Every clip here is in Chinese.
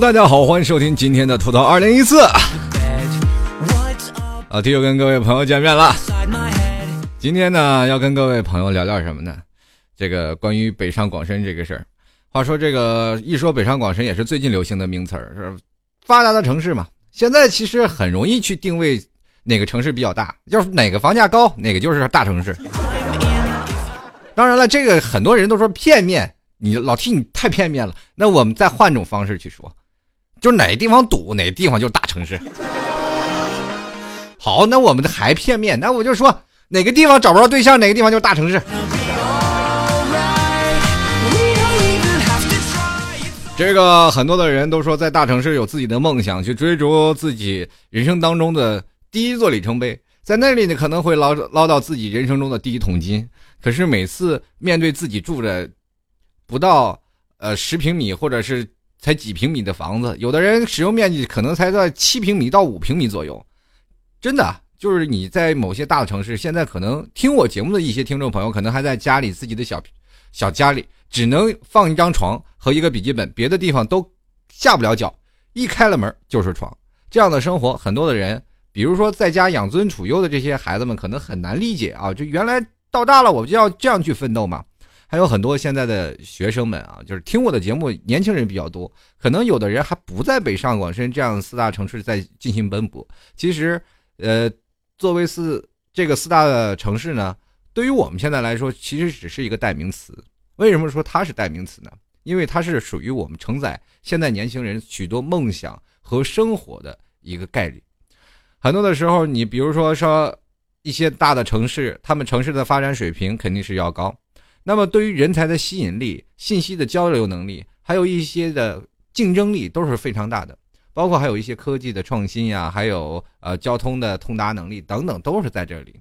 大家好，欢迎收听今天的吐槽二零一四。老，弟又跟各位朋友见面了。今天呢，要跟各位朋友聊聊什么呢？这个关于北上广深这个事儿。话说这个一说北上广深，也是最近流行的名词儿，是发达的城市嘛。现在其实很容易去定位哪个城市比较大，要是哪个房价高，哪个就是大城市。当然了，这个很多人都说片面，你老 T 你太片面了。那我们再换种方式去说，就哪个地方堵，哪个地方就是大城市。好，那我们的还片面，那我就说哪个地方找不着对象，哪个地方就是大城市。这个很多的人都说，在大城市有自己的梦想，去追逐自己人生当中的第一座里程碑，在那里呢可能会捞捞到自己人生中的第一桶金。可是每次面对自己住着不到呃十平米或者是才几平米的房子，有的人使用面积可能才在七平米到五平米左右，真的就是你在某些大的城市，现在可能听我节目的一些听众朋友，可能还在家里自己的小小家里。只能放一张床和一个笔记本，别的地方都下不了脚。一开了门就是床，这样的生活，很多的人，比如说在家养尊处优的这些孩子们，可能很难理解啊。就原来到大了，我就要这样去奋斗嘛。还有很多现在的学生们啊，就是听我的节目，年轻人比较多，可能有的人还不在北上广深这样四大城市在进行奔波。其实，呃，作为四这个四大的城市呢，对于我们现在来说，其实只是一个代名词。为什么说它是代名词呢？因为它是属于我们承载现在年轻人许多梦想和生活的一个概率。很多的时候，你比如说说一些大的城市，他们城市的发展水平肯定是要高。那么对于人才的吸引力、信息的交流能力，还有一些的竞争力都是非常大的。包括还有一些科技的创新呀，还有呃交通的通达能力等等，都是在这里。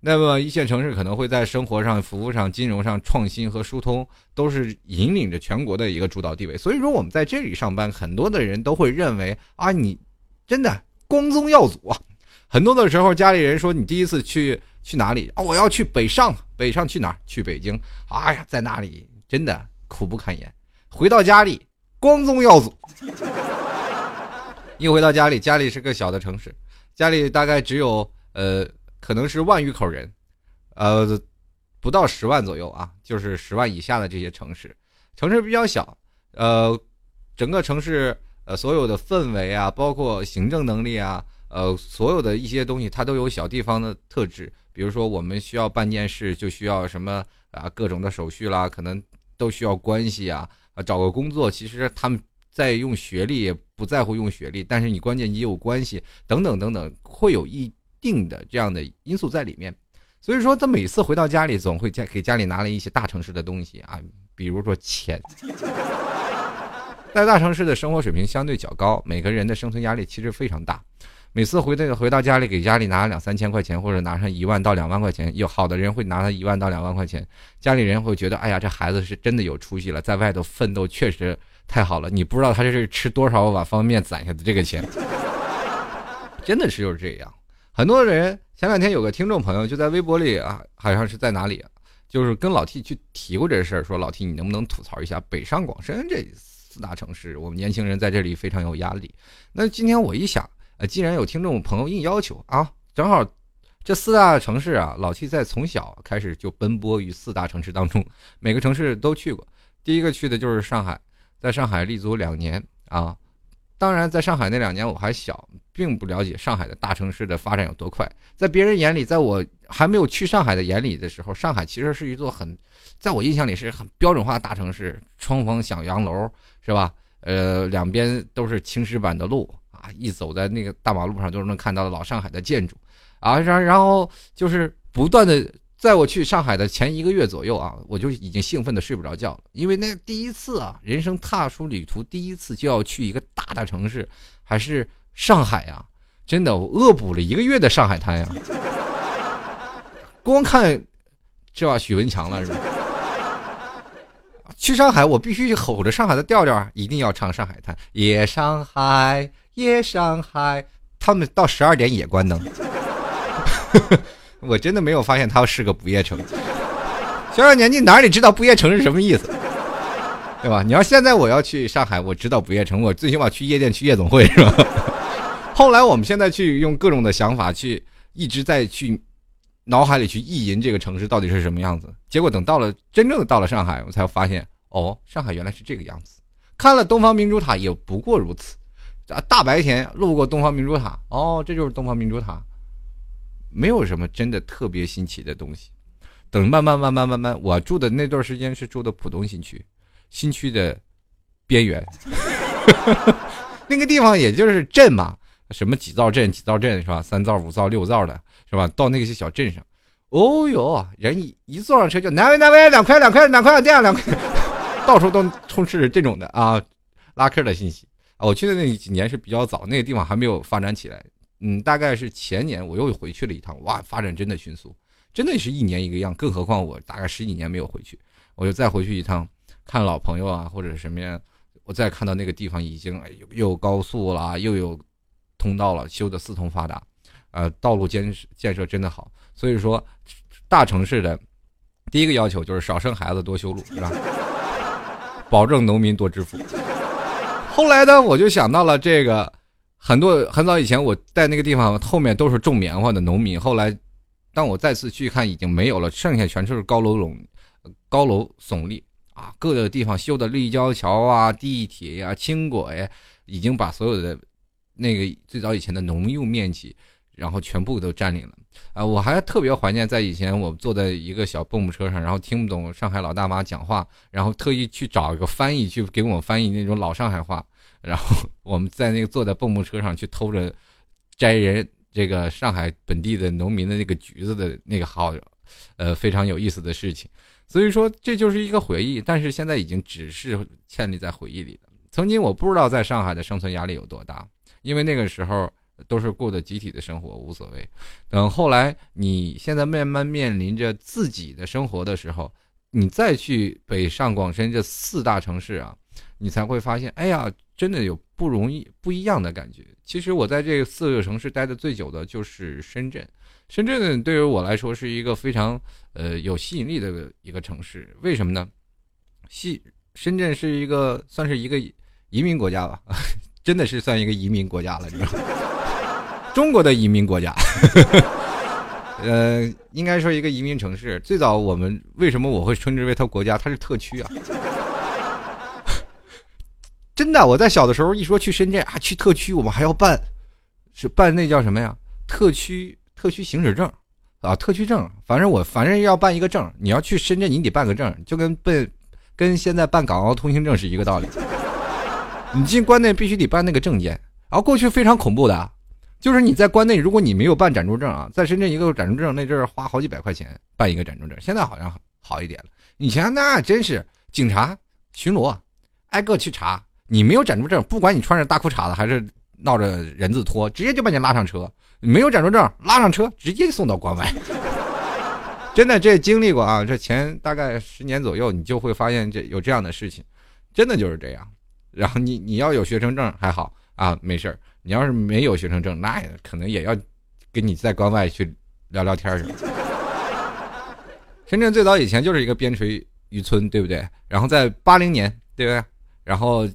那么一线城市可能会在生活上、服务上、金融上创新和疏通，都是引领着全国的一个主导地位。所以说，我们在这里上班，很多的人都会认为啊，你真的光宗耀祖啊。很多的时候，家里人说你第一次去去哪里啊？我要去北上，北上去哪儿？去北京。哎呀，在那里真的苦不堪言。回到家里，光宗耀祖。一回到家里，家里是个小的城市，家里大概只有呃。可能是万余口人，呃，不到十万左右啊，就是十万以下的这些城市，城市比较小，呃，整个城市呃所有的氛围啊，包括行政能力啊，呃，所有的一些东西，它都有小地方的特质。比如说，我们需要办件事，就需要什么啊，各种的手续啦，可能都需要关系啊，啊，找个工作，其实他们在用学历，也不在乎用学历，但是你关键你有关系，等等等等，会有一。定的这样的因素在里面，所以说他每次回到家里，总会家给家里拿了一些大城市的东西啊，比如说钱。在大城市的生活水平相对较高，每个人的生存压力其实非常大。每次回到回到家里，给家里拿两三千块钱，或者拿上一万到两万块钱，有好的人会拿他一万到两万块钱，家里人会觉得，哎呀，这孩子是真的有出息了，在外头奋斗确实太好了。你不知道他这是吃多少碗方便面攒下的这个钱，真的是就是这样。很多人前两天有个听众朋友就在微博里啊，好像是在哪里，就是跟老 T 去提过这事儿，说老 T 你能不能吐槽一下北上广深这四大城市？我们年轻人在这里非常有压力。那今天我一想，呃，既然有听众朋友硬要求啊，正好这四大城市啊，老七在从小开始就奔波于四大城市当中，每个城市都去过。第一个去的就是上海，在上海立足两年啊。当然，在上海那两年我还小，并不了解上海的大城市的发展有多快。在别人眼里，在我还没有去上海的眼里的时候，上海其实是一座很，在我印象里是很标准化的大城市，窗房小洋楼，是吧？呃，两边都是青石板的路啊，一走在那个大马路上，都是能看到老上海的建筑，啊，然然后就是不断的。在我去上海的前一个月左右啊，我就已经兴奋的睡不着觉了，因为那第一次啊，人生踏出旅途，第一次就要去一个大的城市，还是上海呀！真的，我恶补了一个月的上海滩呀。光看就要许文强了，是吧？去上海，我必须吼着上海的调调，一定要唱《上海滩》。夜上海，夜上海，他们到十二点也关灯。我真的没有发现它是个不夜城。小小年纪哪里知道不夜城是什么意思？对吧？你要现在我要去上海，我知道不夜城，我最起码去夜店去夜总会是吧？后来我们现在去用各种的想法去一直在去脑海里去意淫这个城市到底是什么样子，结果等到了真正的到了上海，我才发现哦，上海原来是这个样子。看了东方明珠塔也不过如此，啊，大白天路过东方明珠塔，哦，这就是东方明珠塔，没有什么真的特别新奇的东西。等慢慢慢慢慢慢，我住的那段时间是住的浦东新区，新区的边缘，那个地方也就是镇嘛，什么几灶镇几灶镇是吧？三灶五灶六灶的是吧？到那些小镇上，哦哟，人一一坐上车就哪位哪位两块两块两块这样两块，到处都充斥着这种的啊拉客的信息我去的那几年是比较早，那个地方还没有发展起来，嗯，大概是前年我又回去了一趟，哇，发展真的迅速。真的是一年一个样，更何况我大概十几年没有回去，我就再回去一趟，看老朋友啊，或者什么呀，我再看到那个地方已经又有高速了，又有通道了，修的四通发达，呃，道路建建设真的好。所以说，大城市的第一个要求就是少生孩子，多修路，是吧？保证农民多致富。后来呢，我就想到了这个，很多很早以前我在那个地方后面都是种棉花的农民，后来。当我再次去看，已经没有了，剩下全都是高楼垄、高楼耸立啊！各个地方修的立交桥啊、地铁呀、轻轨，已经把所有的那个最早以前的农用面积，然后全部都占领了啊！我还特别怀念在以前，我坐在一个小蹦蹦车上，然后听不懂上海老大妈讲话，然后特意去找一个翻译去给我们翻译那种老上海话，然后 我们在那个坐在蹦蹦车上去偷着摘人。这个上海本地的农民的那个橘子的那个好，呃，非常有意思的事情，所以说这就是一个回忆，但是现在已经只是建立在回忆里了。曾经我不知道在上海的生存压力有多大，因为那个时候都是过的集体的生活，无所谓。等后来你现在慢慢面临着自己的生活的时候，你再去北上广深这四大城市啊，你才会发现，哎呀。真的有不容易不一样的感觉。其实我在这四个城市待的最久的就是深圳。深圳对于我来说是一个非常呃有吸引力的一个城市。为什么呢？西深圳是一个算是一个移民国家吧，真的是算一个移民国家了，你知道吗？中国的移民国家，呃，应该说一个移民城市。最早我们为什么我会称之为它国家？它是特区啊。真的，我在小的时候一说去深圳啊，去特区，我们还要办，是办那叫什么呀？特区特区行驶证，啊，特区证。反正我反正要办一个证，你要去深圳，你得办个证，就跟办跟现在办港澳通行证是一个道理。你进关内必须得办那个证件，然后过去非常恐怖的，就是你在关内，如果你没有办暂住证啊，在深圳一个暂住证那阵儿花好几百块钱办一个暂住证，现在好像好一点了。以前那真是警察巡逻，挨个去查。你没有暂住证，不管你穿着大裤衩子还是闹着人字拖，直接就把你拉上车。没有暂住证，拉上车直接送到关外。真的，这经历过啊，这前大概十年左右，你就会发现这有这样的事情，真的就是这样。然后你你要有学生证还好啊，没事你要是没有学生证，那也可能也要跟你在关外去聊聊天去。深圳最早以前就是一个边陲渔村，对不对？然后在八零年，对不对？然后。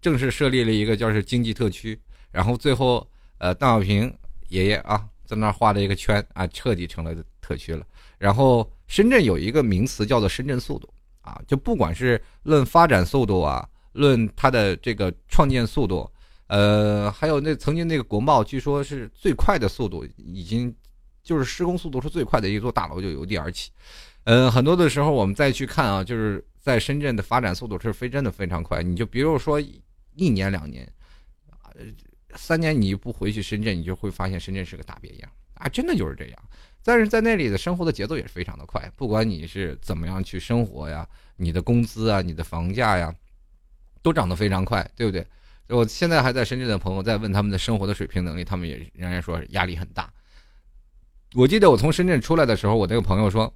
正式设立了一个叫是经济特区，然后最后，呃，邓小平爷爷啊，在那儿画了一个圈啊，彻底成了特区了。然后深圳有一个名词叫做深圳速度啊，就不管是论发展速度啊，论它的这个创建速度，呃，还有那曾经那个国贸，据说是最快的速度，已经就是施工速度是最快的一座大楼就由地而起。嗯，很多的时候我们再去看啊，就是在深圳的发展速度是非真的非常快。你就比如说。一年两年，啊，三年你不回去深圳，你就会发现深圳是个大别样啊！真的就是这样。但是在那里的生活的节奏也是非常的快，不管你是怎么样去生活呀，你的工资啊，你的房价呀，都涨得非常快，对不对？我现在还在深圳的朋友在问他们的生活的水平能力，他们也仍然说压力很大。我记得我从深圳出来的时候，我那个朋友说：“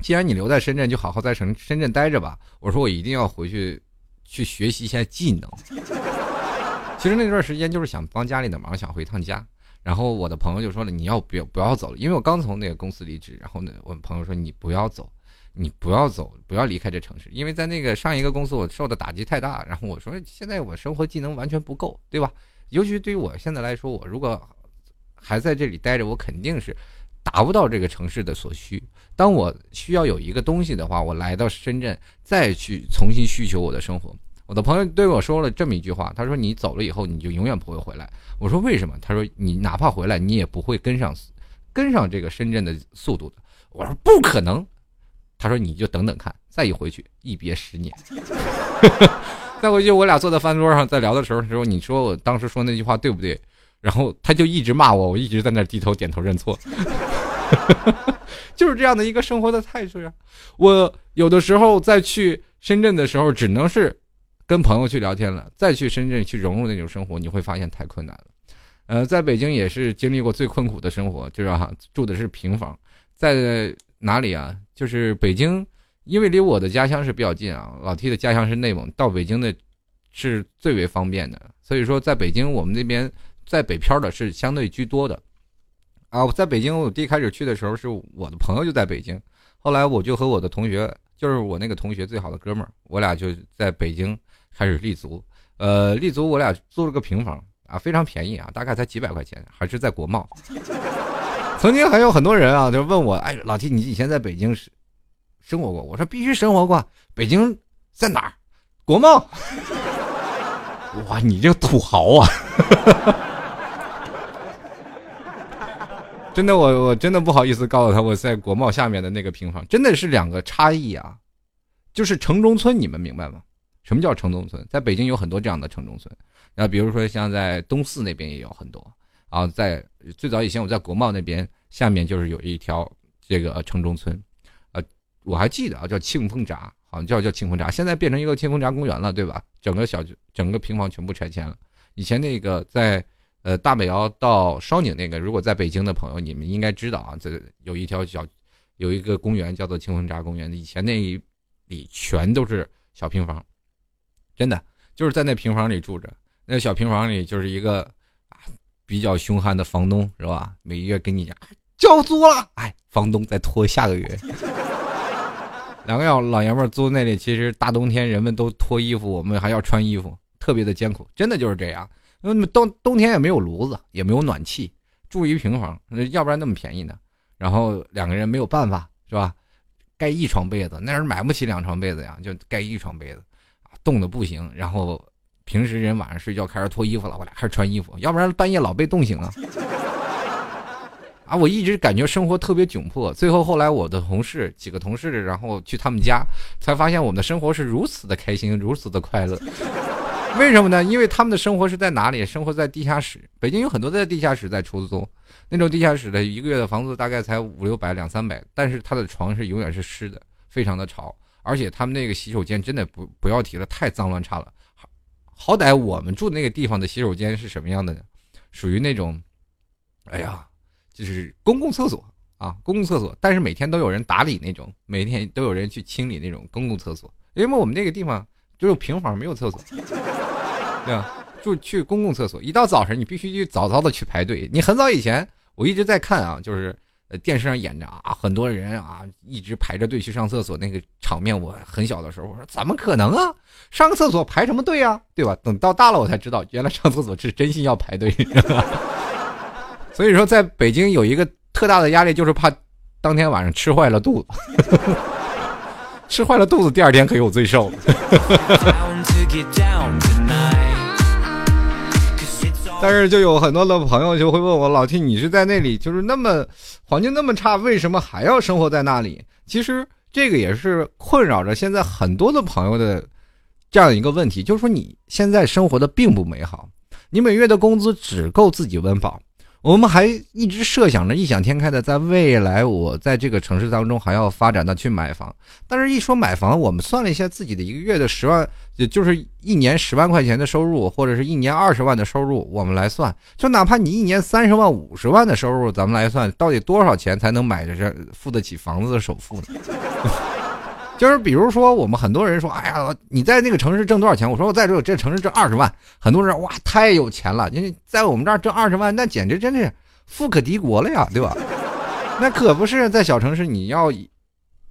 既然你留在深圳，就好好在深深圳待着吧。”我说：“我一定要回去。”去学习一下技能。其实那段时间就是想帮家里的忙，想回趟家。然后我的朋友就说了：“你要不要不要走了？”因为我刚从那个公司离职。然后呢，我朋友说：“你不要走，你不要走，不要离开这城市，因为在那个上一个公司我受的打击太大。然后我说现在我生活技能完全不够，对吧？尤其对于我现在来说，我如果还在这里待着，我肯定是达不到这个城市的所需。当我需要有一个东西的话，我来到深圳再去重新需求我的生活。我的朋友对我说了这么一句话，他说：“你走了以后，你就永远不会回来。”我说：“为什么？”他说：“你哪怕回来，你也不会跟上跟上这个深圳的速度的。”我说：“不可能。”他说：“你就等等看，再一回去，一别十年。”再回去，我俩坐在饭桌上在聊的时候，说：“你说我当时说那句话对不对？”然后他就一直骂我，我一直在那低头点头认错。就是这样的一个生活的态度呀。我有的时候再去深圳的时候，只能是跟朋友去聊天了。再去深圳去融入那种生活，你会发现太困难了。呃，在北京也是经历过最困苦的生活，就是哈住的是平房，在哪里啊？就是北京，因为离我的家乡是比较近啊。老 T 的家乡是内蒙，到北京的是最为方便的。所以说，在北京我们那边在北漂的是相对居多的。啊，我在北京，我第一开始去的时候，是我的朋友就在北京，后来我就和我的同学，就是我那个同学最好的哥们儿，我俩就在北京开始立足。呃，立足我俩租了个平房啊，非常便宜啊，大概才几百块钱，还是在国贸。曾经还有很多人啊，就问我，哎，老弟你以前在北京是生活过？我说必须生活过。北京在哪儿？国贸。哇，你这个土豪啊！真的，我我真的不好意思告诉他我在国贸下面的那个平房，真的是两个差异啊，就是城中村，你们明白吗？什么叫城中村？在北京有很多这样的城中村，那比如说像在东四那边也有很多啊，在最早以前我在国贸那边下面就是有一条这个城中村，呃，我还记得啊，叫庆丰闸，好像叫叫庆丰闸，现在变成一个庆丰闸公园了，对吧？整个小整个平房全部拆迁了，以前那个在。呃，大北窑到烧拧那个，如果在北京的朋友，你们应该知道啊，这有一条小，有一个公园叫做庆丰闸公园。以前那里全都是小平房，真的就是在那平房里住着。那小平房里就是一个比较凶悍的房东，是吧？每月跟你讲交租了，哎，房东再拖下个月。两个老老爷们租那里，其实大冬天人们都脱衣服，我们还要穿衣服，特别的艰苦，真的就是这样。那么冬冬天也没有炉子，也没有暖气，住一平房，要不然那么便宜呢？然后两个人没有办法，是吧？盖一床被子，那人买不起两床被子呀，就盖一床被子，冻得不行。然后平时人晚上睡觉开始脱衣服了，我俩开始穿衣服，要不然半夜老被冻醒了。啊，我一直感觉生活特别窘迫。最后后来我的同事几个同事，然后去他们家，才发现我们的生活是如此的开心，如此的快乐。为什么呢？因为他们的生活是在哪里？生活在地下室。北京有很多在地下室在出租，那种地下室的一个月的房子大概才五六百、两三百，但是他的床是永远是湿的，非常的潮，而且他们那个洗手间真的不不要提了，太脏乱差了。好，歹我们住那个地方的洗手间是什么样的呢？属于那种，哎呀，就是公共厕所啊，公共厕所，但是每天都有人打理那种，每天都有人去清理那种公共厕所，因为我们那个地方只有平房，没有厕所。对啊，就去公共厕所，一到早晨你必须去早早的去排队。你很早以前我一直在看啊，就是呃电视上演着啊，很多人啊一直排着队去上厕所那个场面。我很小的时候我说怎么可能啊，上个厕所排什么队啊，对吧？等到大了我才知道，原来上厕所是真心要排队。所以说在北京有一个特大的压力，就是怕当天晚上吃坏了肚子，吃坏了肚子第二天可有罪受。但是就有很多的朋友就会问我老 T，你是在那里，就是那么环境那么差，为什么还要生活在那里？其实这个也是困扰着现在很多的朋友的这样一个问题，就是说你现在生活的并不美好，你每月的工资只够自己温饱。我们还一直设想着异想天开的，在未来我在这个城市当中还要发展的去买房，但是一说买房，我们算了一下自己的一个月的十万，也就是一年十万块钱的收入，或者是一年二十万的收入，我们来算，就哪怕你一年三十万、五十万的收入，咱们来算，到底多少钱才能买着这付得起房子的首付呢？就是比如说，我们很多人说：“哎呀，你在那个城市挣多少钱？”我说：“我在这这城市挣二十万。”很多人哇，太有钱了！你在我们这儿挣二十万，那简直真的是富可敌国了呀，对吧？那可不是在小城市，你要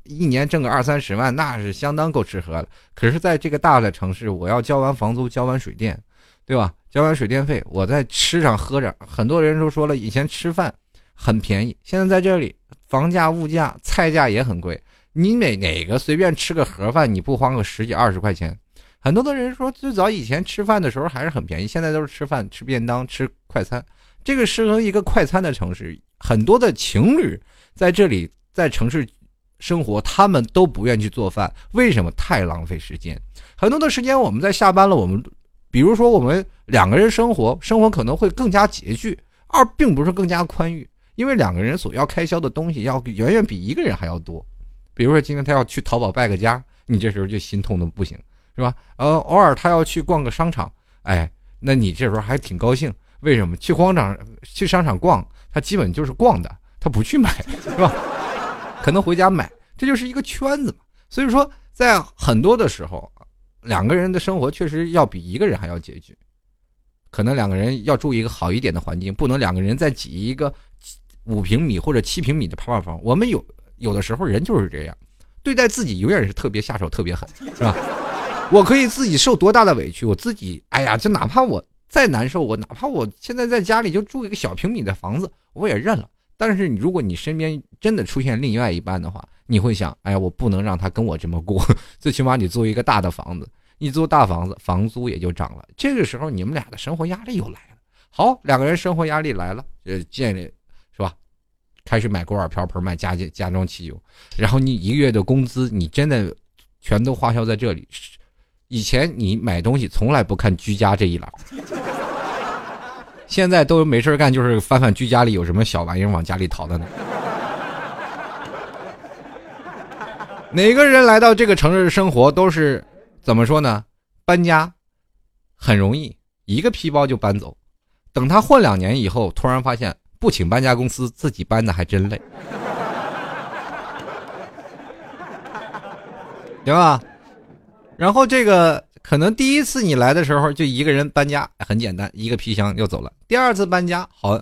一年挣个二三十万，那是相当够吃喝了。可是，在这个大的城市，我要交完房租，交完水电，对吧？交完水电费，我在吃上喝着，很多人都说了，以前吃饭很便宜，现在在这里，房价、物价、菜价也很贵。你哪哪个随便吃个盒饭，你不花个十几二十块钱？很多的人说，最早以前吃饭的时候还是很便宜，现在都是吃饭吃便当吃快餐。这个适合一个快餐的城市，很多的情侣在这里在城市生活，他们都不愿去做饭，为什么？太浪费时间。很多的时间我们在下班了，我们比如说我们两个人生活，生活可能会更加拮据，而并不是更加宽裕，因为两个人所要开销的东西要远远比一个人还要多。比如说今天他要去淘宝败个家，你这时候就心痛的不行，是吧？呃，偶尔他要去逛个商场，哎，那你这时候还挺高兴。为什么去商场去商场逛？他基本就是逛的，他不去买，是吧？可能回家买，这就是一个圈子嘛。所以说，在很多的时候，两个人的生活确实要比一个人还要拮据。可能两个人要住一个好一点的环境，不能两个人再挤一个五平米或者七平米的泡泡房。我们有有的时候人就是这样，对待自己永远是特别下手特别狠，是吧？我可以自己受多大的委屈，我自己，哎呀，就哪怕我。再难受，我哪怕我现在在家里就住一个小平米的房子，我也认了。但是如果你身边真的出现另外一半的话，你会想，哎，我不能让他跟我这么过，最起码你租一个大的房子，一租大房子，房租也就涨了。这个时候你们俩的生活压力又来了。好，两个人生活压力来了，呃，建立是吧？开始买锅碗瓢盆，买家家家装汽油，然后你一个月的工资，你真的全都花销在这里。以前你买东西从来不看居家这一栏，现在都没事干，就是翻翻居家里有什么小玩意儿往家里淘的呢。哪个人来到这个城市生活都是怎么说呢？搬家很容易，一个皮包就搬走。等他混两年以后，突然发现不请搬家公司，自己搬的还真累，对吧？然后这个可能第一次你来的时候就一个人搬家很简单，一个皮箱就走了。第二次搬家好，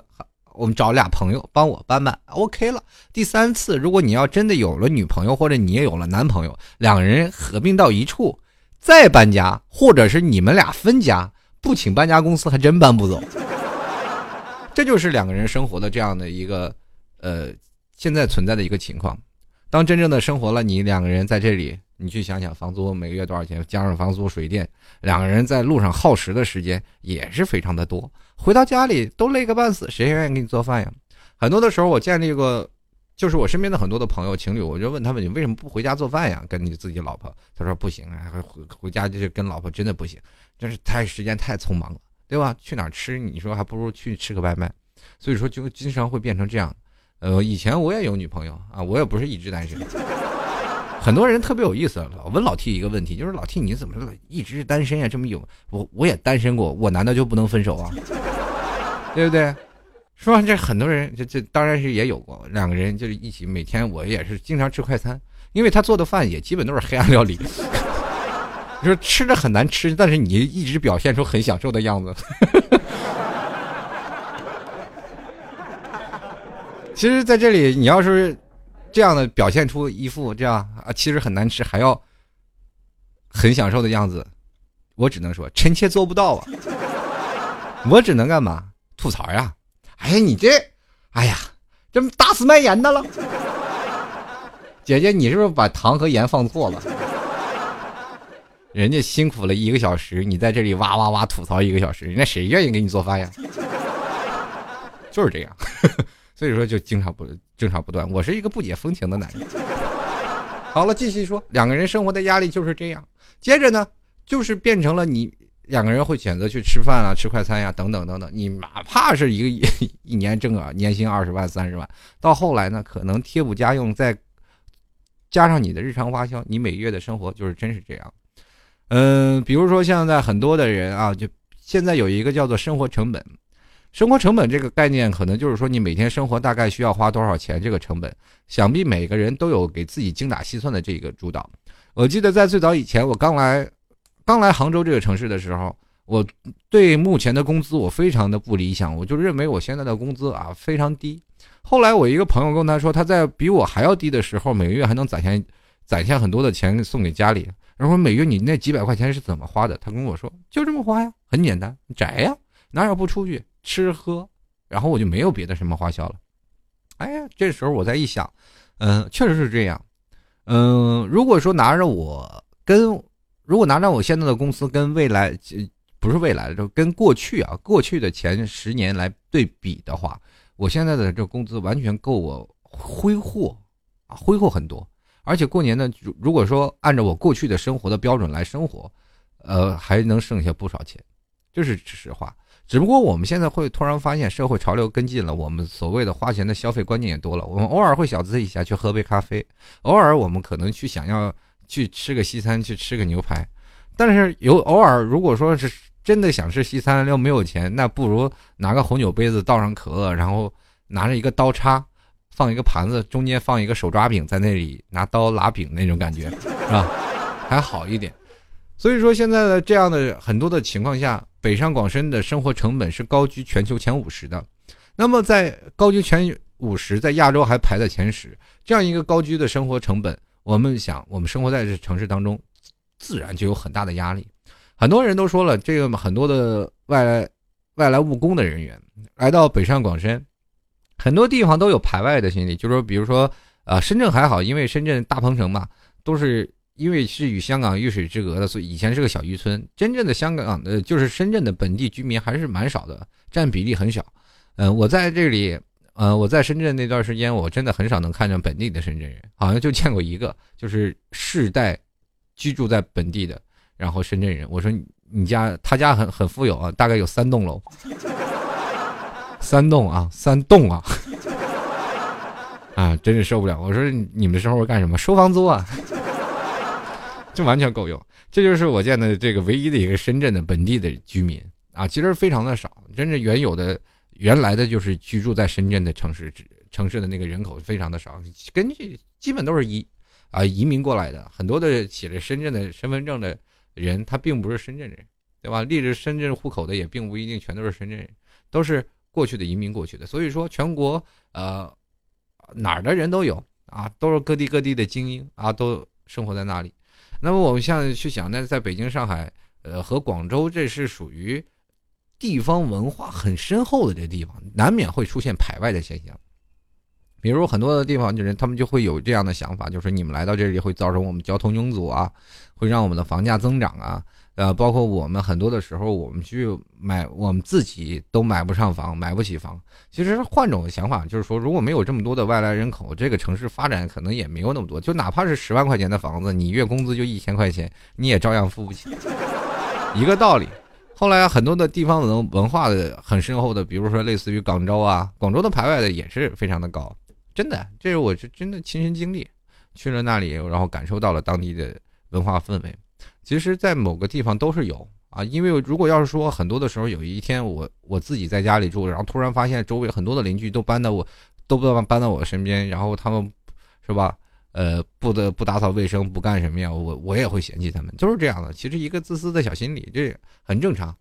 我们找俩朋友帮我搬搬，OK 了。第三次如果你要真的有了女朋友或者你也有了男朋友，两个人合并到一处再搬家，或者是你们俩分家，不请搬家公司还真搬不走。这就是两个人生活的这样的一个呃现在存在的一个情况。当真正的生活了，你两个人在这里。你去想想，房租每个月多少钱？加上房租、水电，两个人在路上耗时的时间也是非常的多。回到家里都累个半死，谁愿意给你做饭呀？很多的时候，我建立个，就是我身边的很多的朋友、情侣，我就问他们：你为什么不回家做饭呀？跟你自己老婆？他说不行啊，回回家就是跟老婆真的不行，真是太时间太匆忙了，对吧？去哪儿吃？你说还不如去吃个外卖。所以说，就经常会变成这样。呃，以前我也有女朋友啊，我也不是一直单身。很多人特别有意思，老问老 T 一个问题，就是老 T 你怎么一直是单身呀？这么有我我也单身过，我难道就不能分手啊？对不对？说完这很多人这这当然是也有过，两个人就是一起每天我也是经常吃快餐，因为他做的饭也基本都是黑暗料理，你 说吃着很难吃，但是你一直表现出很享受的样子。其实，在这里你要是。这样的表现出一副这样啊，其实很难吃，还要很享受的样子，我只能说臣妾做不到啊。我只能干嘛吐槽呀？哎呀，你这，哎呀，这打死卖盐的了。姐姐，你是不是把糖和盐放错了？人家辛苦了一个小时，你在这里哇哇哇吐槽一个小时，人家谁愿意给你做饭呀？就是这样。所以说就经常不争吵不断，我是一个不解风情的男人。好了，继续说，两个人生活的压力就是这样。接着呢，就是变成了你两个人会选择去吃饭啊，吃快餐呀，等等等等。你哪怕是一个一 年挣啊年薪二十万、三十万，到后来呢，可能贴补家用再加上你的日常花销，你每月的生活就是真是这样。嗯，比如说现在很多的人啊，就现在有一个叫做生活成本。生活成本这个概念，可能就是说你每天生活大概需要花多少钱这个成本，想必每个人都有给自己精打细算的这个主导。我记得在最早以前，我刚来，刚来杭州这个城市的时候，我对目前的工资我非常的不理想，我就认为我现在的工资啊非常低，后来我一个朋友跟他说，他在比我还要低的时候，每个月还能攒下攒下很多的钱送给家里。然后每月你那几百块钱是怎么花的？他跟我说就这么花呀，很简单，宅呀，哪有不出去吃喝？然后我就没有别的什么花销了。哎呀，这时候我再一想，嗯，确实是这样。嗯，如果说拿着我跟如果拿着我现在的公司跟未来，不是未来的，就跟过去啊，过去的前十年来对比的话，我现在的这工资完全够我挥霍啊，挥霍很多。而且过年呢，如果说按照我过去的生活的标准来生活，呃，还能剩下不少钱，这是实话。只不过我们现在会突然发现社会潮流跟进了，我们所谓的花钱的消费观念也多了。我们偶尔会小资一下去喝杯咖啡，偶尔我们可能去想要去吃个西餐，去吃个牛排。但是有偶尔，如果说是真的想吃西餐又没有钱，那不如拿个红酒杯子倒上可乐，然后拿着一个刀叉。放一个盘子，中间放一个手抓饼，在那里拿刀拉饼那种感觉，是吧？还好一点。所以说，现在的这样的很多的情况下，北上广深的生活成本是高居全球前五十的。那么，在高居前五十，在亚洲还排在前十，这样一个高居的生活成本，我们想，我们生活在这城市当中，自然就有很大的压力。很多人都说了，这个很多的外来外来务工的人员来到北上广深。很多地方都有排外的心理，就是说，比如说，呃，深圳还好，因为深圳大鹏城嘛，都是因为是与香港鱼水之隔的，所以以前是个小渔村。真正的香港的，就是深圳的本地居民还是蛮少的，占比例很小。嗯，我在这里，呃，我在深圳那段时间，我真的很少能看见本地的深圳人，好像就见过一个，就是世代居住在本地的，然后深圳人。我说你家，他家很很富有啊，大概有三栋楼。三栋啊，三栋啊，啊，真是受不了！我说你们的生活干什么？收房租啊，这完全够用。这就是我见的这个唯一的一个深圳的本地的居民啊，其实非常的少。真正原有的、原来的就是居住在深圳的城市城市的那个人口非常的少，根据基本都是移啊移民过来的。很多的写着深圳的身份证的人，他并不是深圳人，对吧？立着深圳户口的也并不一定全都是深圳人，都是。过去的移民过去的，所以说全国呃哪儿的人都有啊，都是各地各地的精英啊，都生活在那里。那么我们现在去想，那在北京、上海呃和广州，这是属于地方文化很深厚的这地方，难免会出现排外的现象。比如很多的地方，的人他们就会有这样的想法，就是你们来到这里会造成我们交通拥堵啊，会让我们的房价增长啊。呃，包括我们很多的时候，我们去买，我们自己都买不上房，买不起房。其实换种想法，就是说，如果没有这么多的外来人口，这个城市发展可能也没有那么多。就哪怕是十万块钱的房子，你月工资就一千块钱，你也照样付不起。一个道理。后来很多的地方文文化的很深厚的，比如说类似于广州啊，广州的排外的也是非常的高。真的，这是我是真的亲身经历，去了那里，然后感受到了当地的文化氛围。其实，在某个地方都是有啊，因为如果要是说很多的时候，有一天我我自己在家里住，然后突然发现周围很多的邻居都搬到我，都不搬到我身边，然后他们是吧？呃，不得不打扫卫生，不干什么呀？我我也会嫌弃他们，就是这样的。其实一个自私的小心理，这很正常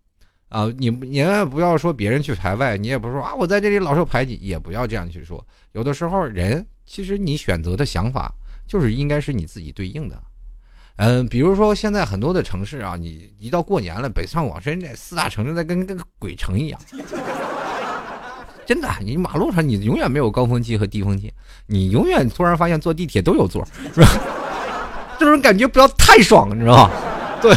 啊。你你也不要说别人去排外，你也不说啊，我在这里老受排挤，也不要这样去说。有的时候人其实你选择的想法，就是应该是你自己对应的。嗯，比如说现在很多的城市啊，你一到过年了，北上广深这四大城市在跟跟鬼城一样，真的，你马路上你永远没有高峰期和低峰期，你永远突然发现坐地铁都有座，是吧？这种感觉不要太爽，你知道吗？对，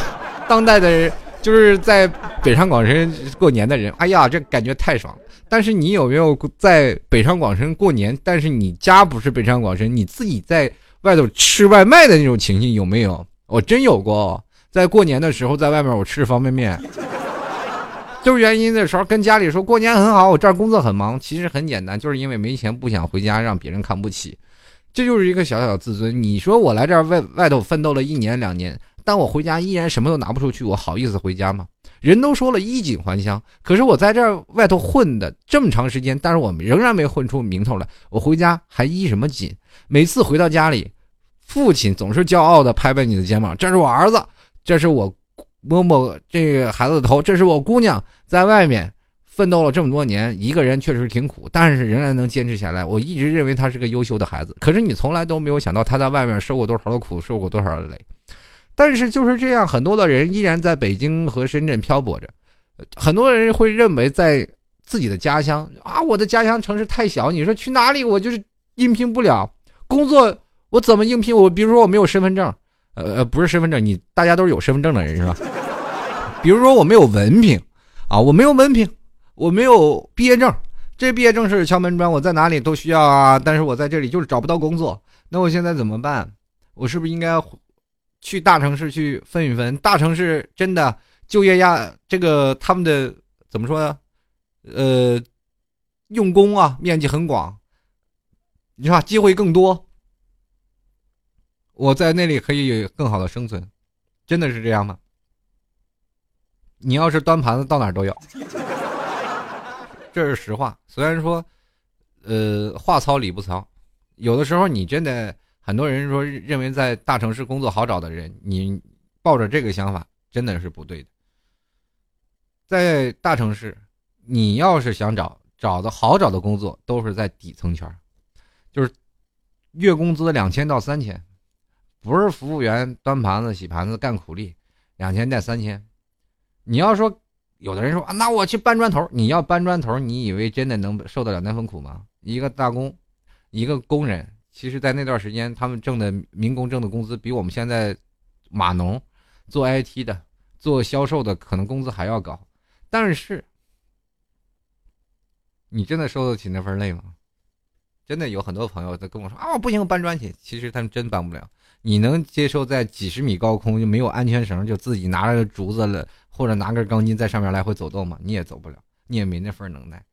当代的人就是在北上广深过年的人，哎呀，这感觉太爽。但是你有没有在北上广深过年？但是你家不是北上广深，你自己在。外头吃外卖的那种情形有没有？我真有过，在过年的时候，在外面我吃方便面，就是原因的时候跟家里说过年很好，我这儿工作很忙，其实很简单，就是因为没钱不想回家，让别人看不起，这就是一个小小自尊。你说我来这儿外外头奋斗了一年两年，但我回家依然什么都拿不出去，我好意思回家吗？人都说了衣锦还乡，可是我在这外头混的这么长时间，但是我们仍然没混出名头来，我回家还衣什么锦？每次回到家里，父亲总是骄傲地拍拍你的肩膀：“这是我儿子，这是我摸摸这孩子的头，这是我姑娘在外面奋斗了这么多年，一个人确实挺苦，但是仍然能坚持下来。我一直认为他是个优秀的孩子，可是你从来都没有想到他在外面受过多少的苦，受过多少的累。但是就是这样，很多的人依然在北京和深圳漂泊着。很多人会认为在自己的家乡啊，我的家乡城市太小，你说去哪里我就是应聘不了工作，我怎么应聘？我比如说我没有身份证，呃，不是身份证，你大家都是有身份证的人是吧？比如说我没有文凭啊，我没有文凭。我没有毕业证，这毕业证是敲门砖，我在哪里都需要啊。但是我在这里就是找不到工作，那我现在怎么办？我是不是应该去大城市去分一分？大城市真的就业压，这个他们的怎么说呢？呃，用工啊，面积很广，你说机会更多，我在那里可以有更好的生存，真的是这样吗？你要是端盘子，到哪都有。这是实话，虽然说，呃，话糙理不糙，有的时候你真的很多人说认为在大城市工作好找的人，你抱着这个想法真的是不对的。在大城市，你要是想找找的好找的工作，都是在底层圈，就是月工资两千到三千，不是服务员端盘子、洗盘子干苦力，两千带三千，你要说。有的人说啊，那我去搬砖头。你要搬砖头，你以为真的能受得了那份苦吗？一个大工，一个工人，其实，在那段时间，他们挣的民工挣的工资，比我们现在码农、做 IT 的、做销售的，可能工资还要高。但是，你真的受得起那份累吗？真的有很多朋友在跟我说啊，不行，搬砖去。其实他们真搬不了。你能接受在几十米高空就没有安全绳，就自己拿着竹子了？或者拿根钢筋在上面来回走动嘛，你也走不了，你也没那份能耐，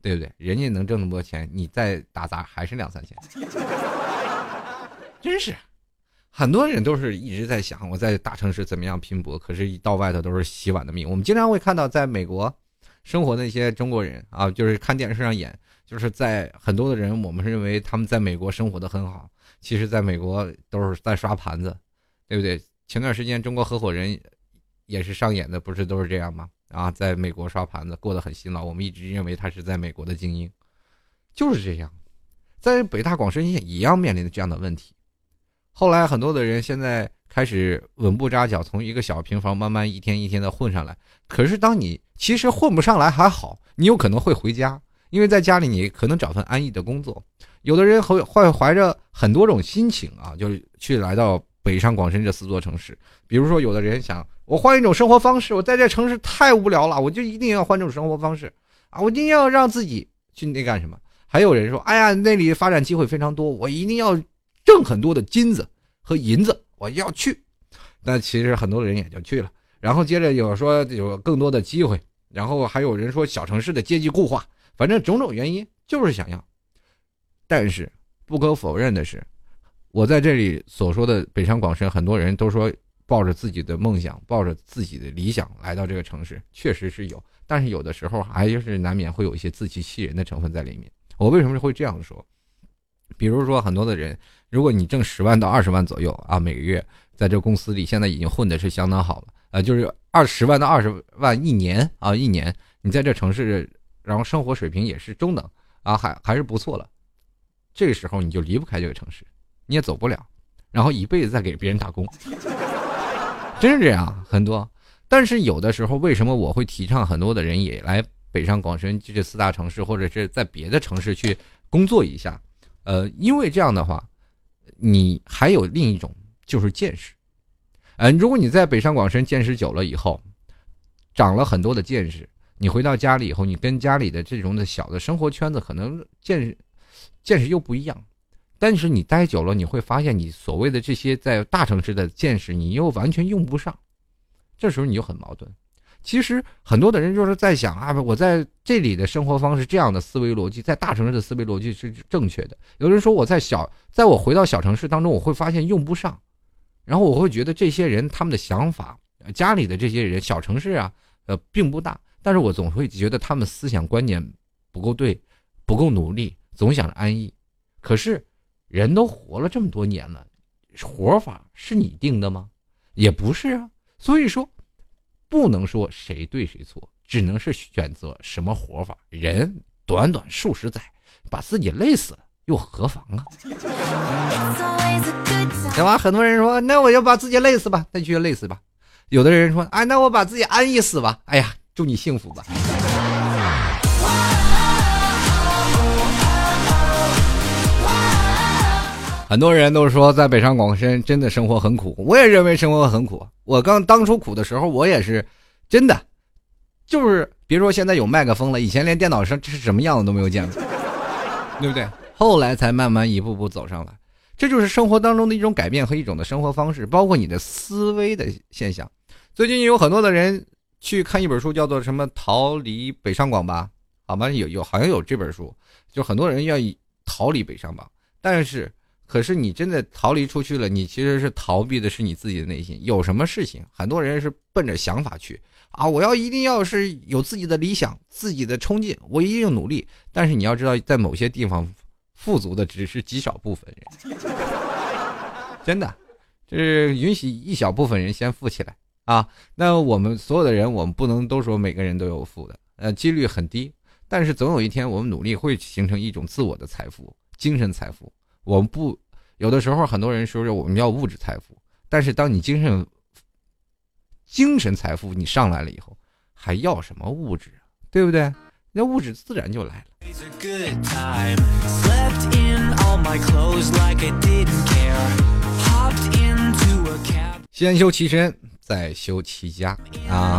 对不对？人家能挣那么多钱，你再打杂还是两三千，真是。很多人都是一直在想我在大城市怎么样拼搏，可是一到外头都是洗碗的命。我们经常会看到在美国生活的一些中国人啊，就是看电视上演，就是在很多的人，我们认为他们在美国生活的很好，其实在美国都是在刷盘子，对不对？前段时间中国合伙人。也是上演的，不是都是这样吗？啊，在美国刷盘子过得很辛劳。我们一直认为他是在美国的精英，就是这样，在北大广深也一样面临的这样的问题。后来很多的人现在开始稳步扎脚，从一个小平房慢慢一天一天的混上来。可是当你其实混不上来还好，你有可能会回家，因为在家里你可能找份安逸的工作。有的人会会怀着很多种心情啊，就是去来到北上广深这四座城市。比如说，有的人想。我换一种生活方式，我在这城市太无聊了，我就一定要换这种生活方式啊！我一定要让自己去那干什么？还有人说，哎呀，那里发展机会非常多，我一定要挣很多的金子和银子，我要去。那其实很多人也就去了。然后接着有说有更多的机会，然后还有人说小城市的阶级固化，反正种种原因就是想要。但是不可否认的是，我在这里所说的北上广深，很多人都说。抱着自己的梦想，抱着自己的理想来到这个城市，确实是有，但是有的时候还就是难免会有一些自欺欺人的成分在里面。我为什么会这样说？比如说很多的人，如果你挣十万到二十万左右啊，每个月在这公司里，现在已经混的是相当好了啊，就是二十万到二十万一年啊，一年你在这城市，然后生活水平也是中等啊，还还是不错了。这个时候你就离不开这个城市，你也走不了，然后一辈子在给别人打工。真是这样，很多。但是有的时候，为什么我会提倡很多的人也来北上广深这四大城市，或者是在别的城市去工作一下？呃，因为这样的话，你还有另一种就是见识。嗯，如果你在北上广深见识久了以后，长了很多的见识，你回到家里以后，你跟家里的这种的小的生活圈子可能见识见识又不一样。但是你待久了，你会发现你所谓的这些在大城市的见识，你又完全用不上，这时候你就很矛盾。其实很多的人就是在想啊，我在这里的生活方式这样的思维逻辑，在大城市的思维逻辑是正确的。有人说我在小，在我回到小城市当中，我会发现用不上，然后我会觉得这些人他们的想法，家里的这些人，小城市啊，呃，并不大，但是我总会觉得他们思想观念不够对，不够努力，总想着安逸，可是。人都活了这么多年了，活法是你定的吗？也不是啊。所以说，不能说谁对谁错，只能是选择什么活法。人短短数十载，把自己累死了又何妨啊？对吧？很多人说，那我就把自己累死吧，那就累死吧。有的人说，啊，那我把自己安逸死吧。哎呀，祝你幸福吧。很多人都说在北上广深真的生活很苦，我也认为生活很苦。我刚当初苦的时候，我也是真的，就是别说现在有麦克风了，以前连电脑上是什么样子都没有见过，对不对？后来才慢慢一步步走上来，这就是生活当中的一种改变和一种的生活方式，包括你的思维的现象。最近有很多的人去看一本书，叫做什么“逃离北上广”吧？好吗？有有好像有这本书，就很多人愿意逃离北上广，但是。可是你真的逃离出去了，你其实是逃避的是你自己的内心。有什么事情，很多人是奔着想法去啊！我要一定要是有自己的理想、自己的冲劲，我一定努力。但是你要知道，在某些地方，富足的只是极少部分人，真的，就是允许一小部分人先富起来啊！那我们所有的人，我们不能都说每个人都有富的，呃，几率很低。但是总有一天，我们努力会形成一种自我的财富，精神财富。我们不，有的时候很多人说是我们要物质财富，但是当你精神、精神财富你上来了以后，还要什么物质啊？对不对？那物质自然就来了。先修其身。再修齐家啊！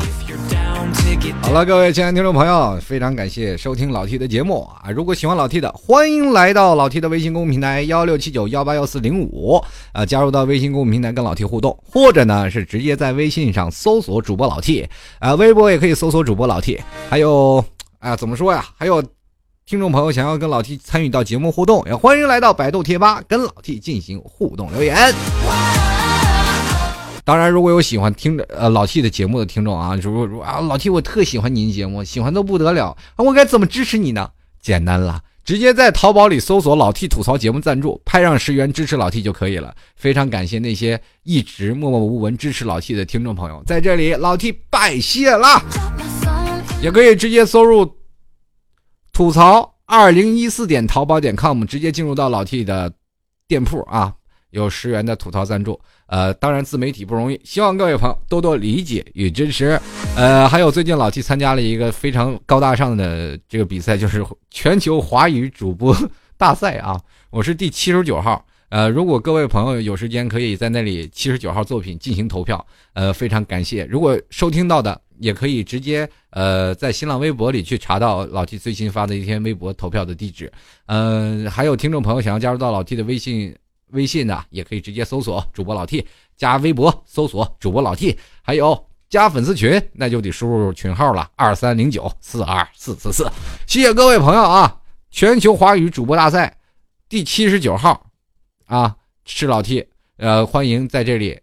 好了，各位亲爱的听众朋友，非常感谢收听老 T 的节目啊！如果喜欢老 T 的，欢迎来到老 T 的微信公众平台幺六七九幺八幺四零五啊，加入到微信公众平台跟老 T 互动，或者呢是直接在微信上搜索主播老 T 啊，微博也可以搜索主播老 T。还有啊，怎么说呀？还有听众朋友想要跟老 T 参与到节目互动，也欢迎来到百度贴吧跟老 T 进行互动留言。当然，如果有喜欢听着呃老 T 的节目的听众啊，如果如啊老 T 我特喜欢您节目，喜欢的不得了，我该怎么支持你呢？简单了，直接在淘宝里搜索“老 T 吐槽节目赞助”，拍上十元支持老 T 就可以了。非常感谢那些一直默默无闻支持老 T 的听众朋友，在这里老 T 拜谢了。也可以直接搜入“吐槽二零一四点淘宝点 com”，直接进入到老 T 的店铺啊，有十元的吐槽赞助。呃，当然自媒体不容易，希望各位朋友多多理解与支持。呃，还有最近老 T 参加了一个非常高大上的这个比赛，就是全球华语主播 大赛啊，我是第七十九号。呃，如果各位朋友有时间，可以在那里七十九号作品进行投票。呃，非常感谢。如果收听到的，也可以直接呃在新浪微博里去查到老 T 最新发的一篇微博投票的地址。嗯，还有听众朋友想要加入到老 T 的微信。微信呢也可以直接搜索主播老 T，加微博搜索主播老 T，还有加粉丝群，那就得输入群号了，二三零九四二四四四。谢谢各位朋友啊！全球华语主播大赛第七十九号啊，是老 T，呃，欢迎在这里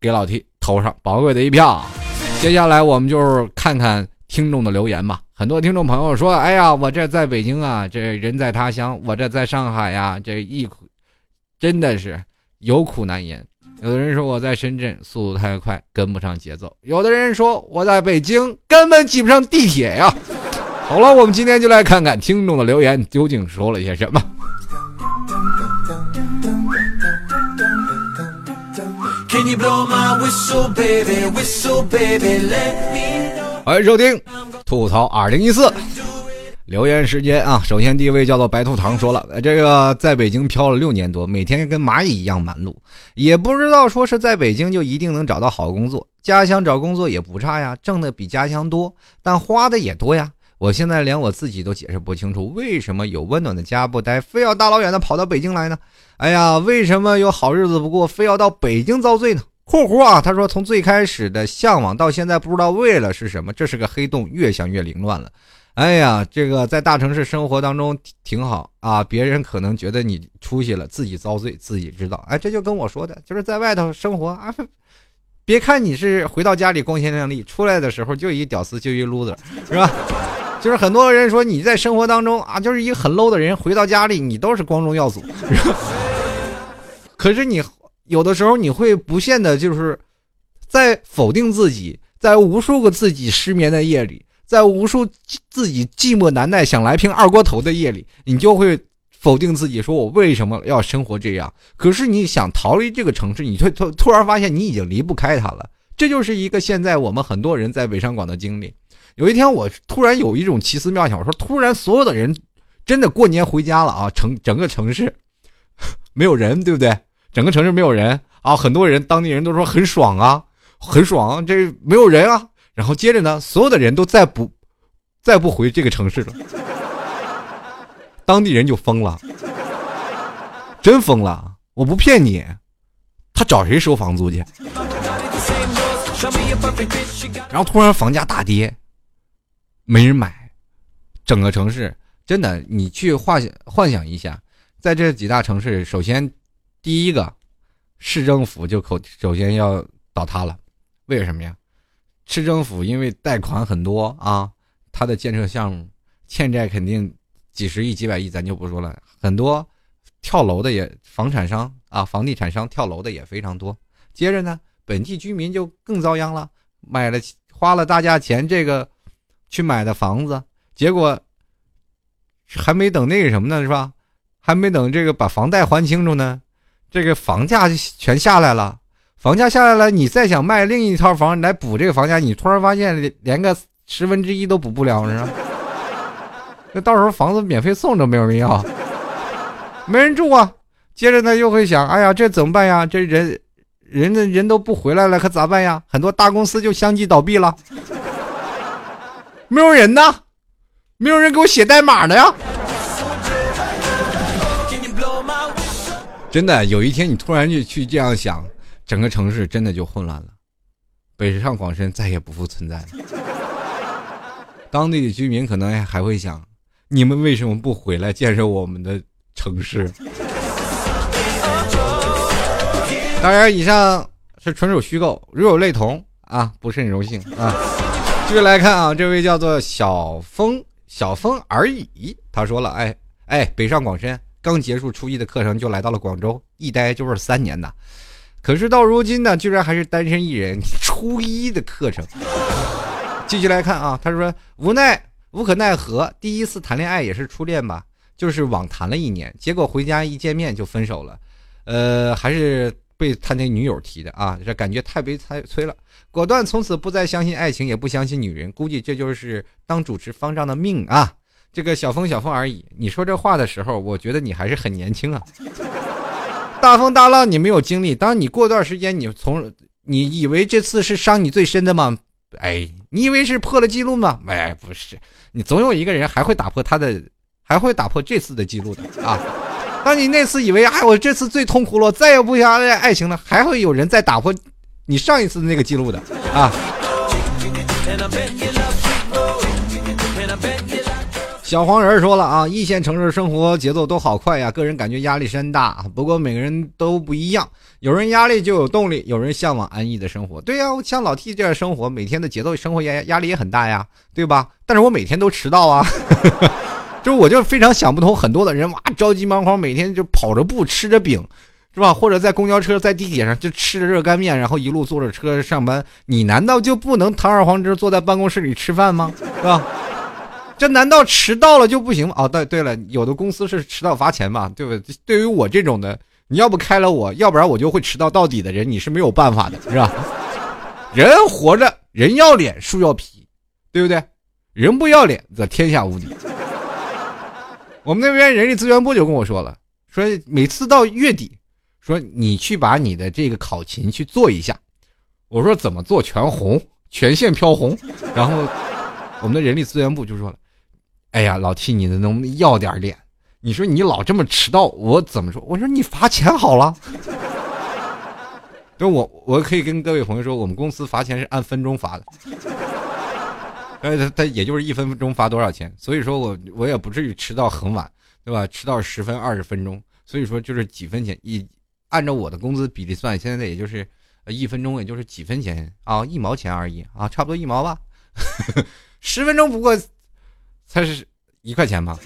给老 T 投上宝贵的一票。接下来我们就是看看听众的留言吧。很多听众朋友说：“哎呀，我这在北京啊，这人在他乡；我这在上海呀，这一。”真的是有苦难言。有的人说我在深圳速度太快跟不上节奏，有的人说我在北京根本挤不上地铁呀。好了，我们今天就来看看听众的留言究竟说了些什么。欢迎收听吐槽二零一四。留言时间啊，首先第一位叫做白兔糖说了，这个在北京漂了六年多，每天跟蚂蚁一样忙碌，也不知道说是在北京就一定能找到好工作，家乡找工作也不差呀，挣的比家乡多，但花的也多呀。我现在连我自己都解释不清楚，为什么有温暖的家不待，非要大老远的跑到北京来呢？哎呀，为什么有好日子不过，非要到北京遭罪呢？括弧啊，他说从最开始的向往到现在不知道为了是什么，这是个黑洞，越想越凌乱了。哎呀，这个在大城市生活当中挺好啊，别人可能觉得你出息了，自己遭罪，自己知道。哎，这就跟我说的，就是在外头生活啊，别看你是回到家里光鲜亮丽，出来的时候就一屌丝，就一 loser，是吧？就是很多人说你在生活当中啊，就是一个很 low 的人，回到家里你都是光宗耀祖。可是你有的时候你会不限的，就是在否定自己，在无数个自己失眠的夜里。在无数自己寂寞难耐、想来瓶二锅头的夜里，你就会否定自己，说我为什么要生活这样？可是你想逃离这个城市，你突突突然发现你已经离不开它了。这就是一个现在我们很多人在北上广的经历。有一天，我突然有一种奇思妙想，我说突然所有的人真的过年回家了啊，城整个城市 没有人，对不对？整个城市没有人啊，很多人当地人都说很爽啊，很爽，这没有人啊。然后接着呢，所有的人都再不再不回这个城市了，当地人就疯了，真疯了，我不骗你，他找谁收房租去？然后突然房价大跌，没人买，整个城市真的，你去幻想幻想一下，在这几大城市，首先第一个市政府就口首先要倒塌了，为什么呀？市政府因为贷款很多啊，它的建设项目欠债肯定几十亿、几百亿，咱就不说了。很多跳楼的也房产商啊，房地产商跳楼的也非常多。接着呢，本地居民就更遭殃了，买了花了大价钱这个去买的房子，结果还没等那个什么呢，是吧？还没等这个把房贷还清楚呢，这个房价就全下来了。房价下来了，你再想卖另一套房来补这个房价，你突然发现连个十分之一都补不了，是吧？那到时候房子免费送都没有人要，没人住啊。接着呢，又会想，哎呀，这怎么办呀？这人，人的人都不回来了，可咋办呀？很多大公司就相继倒闭了，没有人呢，没有人给我写代码的呀。真的，有一天你突然就去这样想。整个城市真的就混乱了，北上广深再也不复存在了。当地的居民可能还会想：你们为什么不回来建设我们的城市？当然，以上是纯属虚构，如有类同啊，不甚荣幸啊。继续来看啊，这位叫做小风小风而已，他说了：哎哎，北上广深刚结束初一的课程就来到了广州，一待就是三年呐。可是到如今呢，居然还是单身一人。初一的课程，继续来看啊。他说无奈无可奈何，第一次谈恋爱也是初恋吧，就是网谈了一年，结果回家一见面就分手了。呃，还是被他那女友提的啊，这感觉太悲太催了，果断从此不再相信爱情，也不相信女人。估计这就是当主持方丈的命啊。这个小风小风而已。你说这话的时候，我觉得你还是很年轻啊。大风大浪你没有经历，当你过段时间你从你以为这次是伤你最深的吗？哎，你以为是破了记录吗？哎，不是，你总有一个人还会打破他的，还会打破这次的记录的啊！当你那次以为哎我这次最痛苦了，再也不想爱爱情了，还会有人再打破你上一次的那个记录的啊！小黄人说了啊，一线城市生活节奏都好快呀，个人感觉压力山大。不过每个人都不一样，有人压力就有动力，有人向往安逸的生活。对呀，像老 T 这样生活，每天的节奏生活压压力也很大呀，对吧？但是我每天都迟到啊，就是我就非常想不通，很多的人哇着急忙慌，每天就跑着步吃着饼，是吧？或者在公交车、在地铁上就吃着热干面，然后一路坐着车上班。你难道就不能堂而皇之坐在办公室里吃饭吗？是吧？这难道迟到了就不行吗？哦，对对了，有的公司是迟到罚钱嘛，对不对？对于我这种的，你要不开了我，要不然我就会迟到到底的人，你是没有办法的，是吧？人活着，人要脸，树要皮，对不对？人不要脸，则天下无敌。我们那边人力资源部就跟我说了，说每次到月底，说你去把你的这个考勤去做一下。我说怎么做？全红，全线飘红。然后我们的人力资源部就说了。哎呀，老 T，你能不能要点脸？你说你老这么迟到，我怎么说？我说你罚钱好了。就我我可以跟各位朋友说，我们公司罚钱是按分钟罚的。呃，他他也就是一分钟罚多少钱，所以说我我也不至于迟到很晚，对吧？迟到十分二十分钟，所以说就是几分钱一，按照我的工资比例算，现在也就是一分钟也就是几分钱啊，一毛钱而已啊，差不多一毛吧。十分钟不过。才是一块钱吧？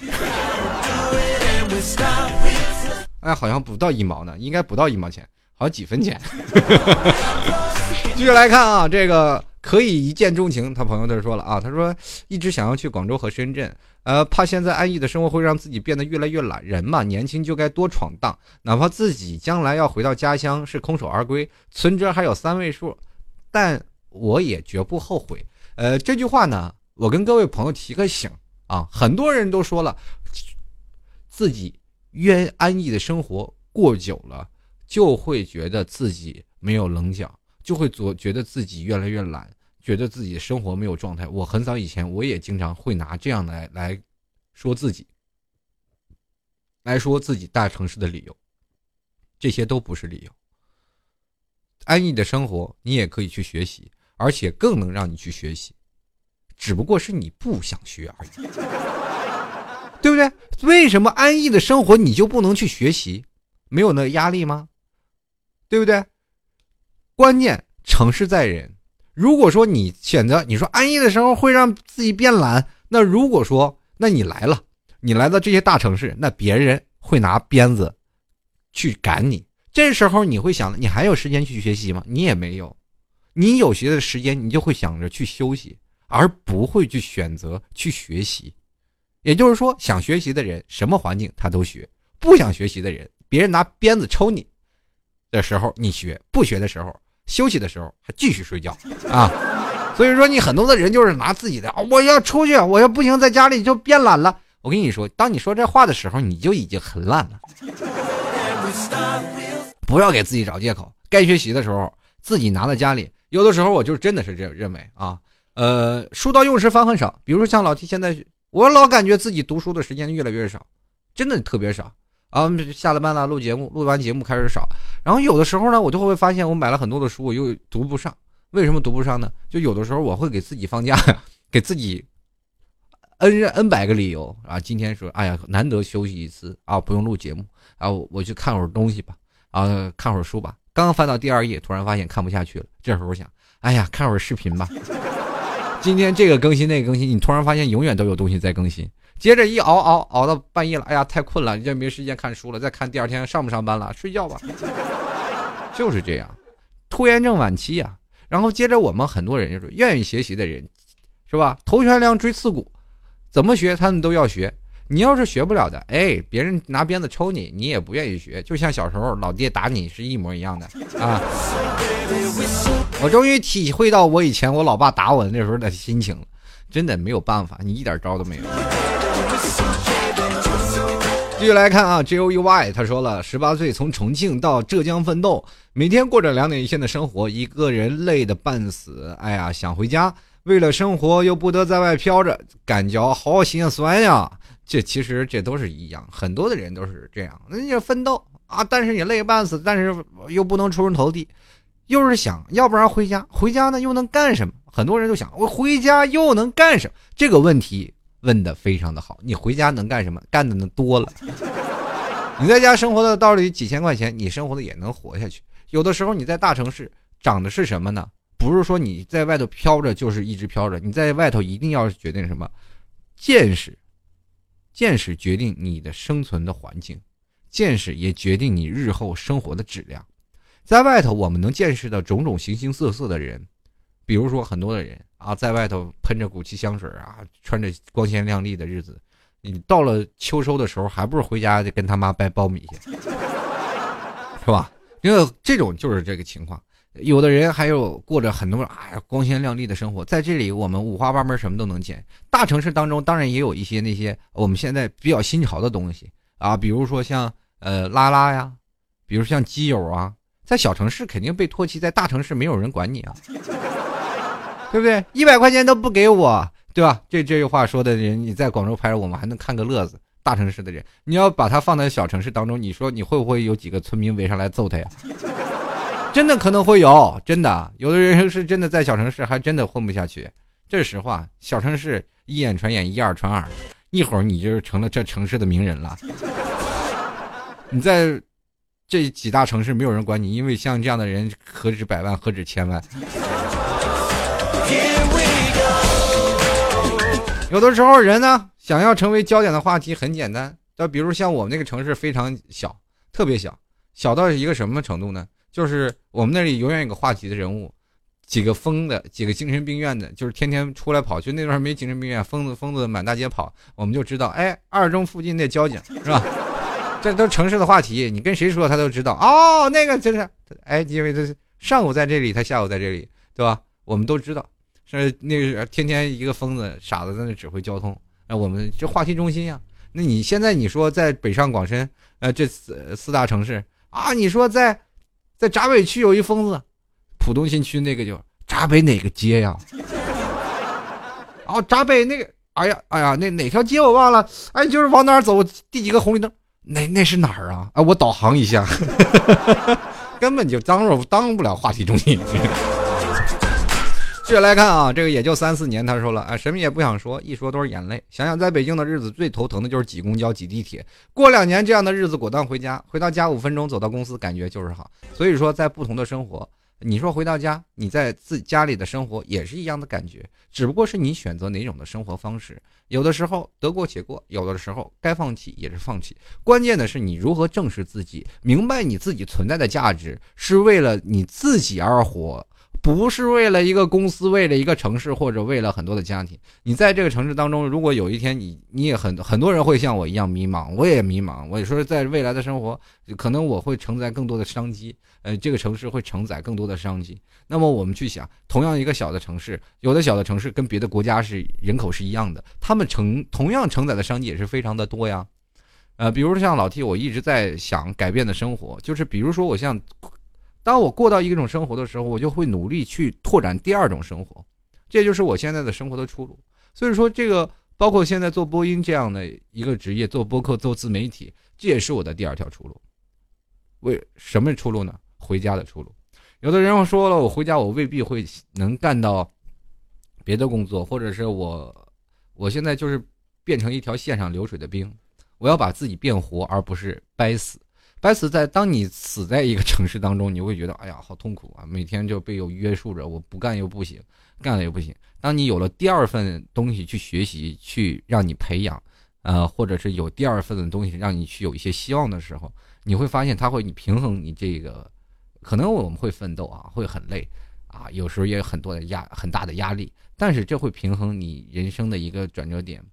哎，好像不到一毛呢，应该不到一毛钱，好像几分钱。继续来看啊，这个可以一见钟情。他朋友他说了啊，他说一直想要去广州和深圳，呃，怕现在安逸的生活会让自己变得越来越懒。人嘛，年轻就该多闯荡，哪怕自己将来要回到家乡是空手而归，存折还有三位数，但我也绝不后悔。呃，这句话呢，我跟各位朋友提个醒啊，很多人都说了，自己越安逸的生活过久了。就会觉得自己没有棱角，就会做觉得自己越来越懒，觉得自己的生活没有状态。我很早以前我也经常会拿这样来来说自己，来说自己大城市的理由，这些都不是理由。安逸的生活你也可以去学习，而且更能让你去学习，只不过是你不想学而已，对不对？为什么安逸的生活你就不能去学习？没有那个压力吗？对不对？关键成事在人。如果说你选择你说安逸的时候会让自己变懒，那如果说那你来了，你来到这些大城市，那别人会拿鞭子去赶你。这时候你会想，你还有时间去学习吗？你也没有。你有些的时间，你就会想着去休息，而不会去选择去学习。也就是说，想学习的人，什么环境他都学；不想学习的人，别人拿鞭子抽你。的时候你学，不学的时候休息的时候还继续睡觉啊！所以说你很多的人就是拿自己的，我要出去，我要不行在家里就变懒了。我跟你说，当你说这话的时候，你就已经很懒了。不要给自己找借口，该学习的时候自己拿在家里。有的时候我就真的是这认为啊，呃，书到用时方恨少。比如说像老 T 现在，我老感觉自己读书的时间越来越少，真的特别少。啊，下了班了，录节目，录完节目开始少，然后有的时候呢，我就会发现我买了很多的书，我又读不上。为什么读不上呢？就有的时候我会给自己放假，给自己 n n 百个理由啊。今天说，哎呀，难得休息一次啊，不用录节目啊，我去看会儿东西吧，啊，看会儿书吧。刚翻到第二页，突然发现看不下去了。这时候想，哎呀，看会儿视频吧。今天这个更新那个更新，你突然发现永远都有东西在更新。接着一熬熬熬到半夜了，哎呀，太困了，你就没时间看书了。再看第二天上不上班了，睡觉吧。就是这样，拖延症晚期呀。然后接着我们很多人就是愿意学习的人，是吧？头悬梁锥刺股，怎么学他们都要学。你要是学不了的，哎，别人拿鞭子抽你，你也不愿意学。就像小时候老爹打你是一模一样的啊。我终于体会到我以前我老爸打我的那时候的心情了，真的没有办法，你一点招都没有。继续来看啊，J O U Y，他说了，十八岁从重庆到浙江奋斗，每天过着两点一线的生活，一个人累得半死。哎呀，想回家，为了生活又不得在外飘着，感觉好心酸呀。这其实这都是一样，很多的人都是这样，那你奋斗啊，但是也累半死，但是又不能出人头地，又是想要不然回家，回家呢又能干什么？很多人都想，我回家又能干什么？这个问题。问的非常的好，你回家能干什么？干的能多了。你在家生活的道理几千块钱，你生活的也能活下去。有的时候你在大城市长的是什么呢？不是说你在外头飘着就是一直飘着，你在外头一定要决定什么？见识，见识决定你的生存的环境，见识也决定你日后生活的质量。在外头我们能见识到种种形形色色的人，比如说很多的人。啊，在外头喷着古奇香水啊，穿着光鲜亮丽的日子，你到了秋收的时候，还不是回家就跟他妈掰苞米去，是吧？因为这种就是这个情况。有的人还有过着很多哎呀光鲜亮丽的生活，在这里我们五花八门，什么都能见。大城市当中当然也有一些那些我们现在比较新潮的东西啊，比如说像呃拉拉呀，比如像基友啊，在小城市肯定被唾弃，在大城市没有人管你啊。对不对？一百块钱都不给我，对吧？这这句话说的人，你在广州拍，我们还能看个乐子。大城市的人，你要把他放在小城市当中，你说你会不会有几个村民围上来揍他呀？真的可能会有，真的，有的人是真的在小城市还真的混不下去。这是实话，小城市一眼传眼，一二传二，一会儿你就成了这城市的名人了。你在这几大城市没有人管你，因为像这样的人何止百万，何止千万。有的时候人呢，想要成为焦点的话题很简单，就比如像我们那个城市非常小，特别小，小到一个什么程度呢？就是我们那里永远有个话题的人物，几个疯的，几个精神病院的，就是天天出来跑，就那段没精神病院，疯子疯子满大街跑，我们就知道，哎，二中附近那交警是吧？这都城市的话题，你跟谁说他都知道。哦，那个就是，哎，因为他上午在这里，他下午在这里，对吧？我们都知道，是那个天天一个疯子傻子在那指挥交通，那我们这话题中心呀。那你现在你说在北上广深，呃，这四四大城市啊，你说在在闸北区有一疯子，浦东新区那个叫闸北哪个街呀？哦，闸北那个，哎呀哎呀，那哪条街我忘了，哎，就是往哪走第几个红绿灯？那那是哪儿啊？哎，我导航一下，根本就当不当不了话题中心。接着来看啊，这个也就三四年，他说了啊，什么也不想说，一说都是眼泪。想想在北京的日子，最头疼的就是挤公交、挤地铁。过两年这样的日子，果断回家，回到家五分钟走到公司，感觉就是好。所以说，在不同的生活，你说回到家，你在自家里的生活也是一样的感觉，只不过是你选择哪种的生活方式。有的时候得过且过，有的时候该放弃也是放弃。关键的是你如何正视自己，明白你自己存在的价值，是为了你自己而活。不是为了一个公司，为了一个城市，或者为了很多的家庭。你在这个城市当中，如果有一天你你也很很多人会像我一样迷茫，我也迷茫。我也说，在未来的生活，可能我会承载更多的商机，呃，这个城市会承载更多的商机。那么我们去想，同样一个小的城市，有的小的城市跟别的国家是人口是一样的，他们承同样承载的商机也是非常的多呀。呃，比如说像老 T，我一直在想改变的生活，就是比如说我像。当我过到一种生活的时候，我就会努力去拓展第二种生活，这就是我现在的生活的出路。所以说，这个包括现在做播音这样的一个职业，做播客、做自媒体，这也是我的第二条出路。为什么出路呢？回家的出路。有的人说了，我回家我未必会能干到别的工作，或者是我我现在就是变成一条线上流水的兵，我要把自己变活，而不是掰死。白死在当你死在一个城市当中，你会觉得哎呀好痛苦啊！每天就被有约束着，我不干又不行，干了又不行。当你有了第二份东西去学习，去让你培养，呃，或者是有第二份的东西让你去有一些希望的时候，你会发现它会你平衡你这个，可能我们会奋斗啊，会很累啊，有时候也有很多的压很大的压力，但是这会平衡你人生的一个转折点。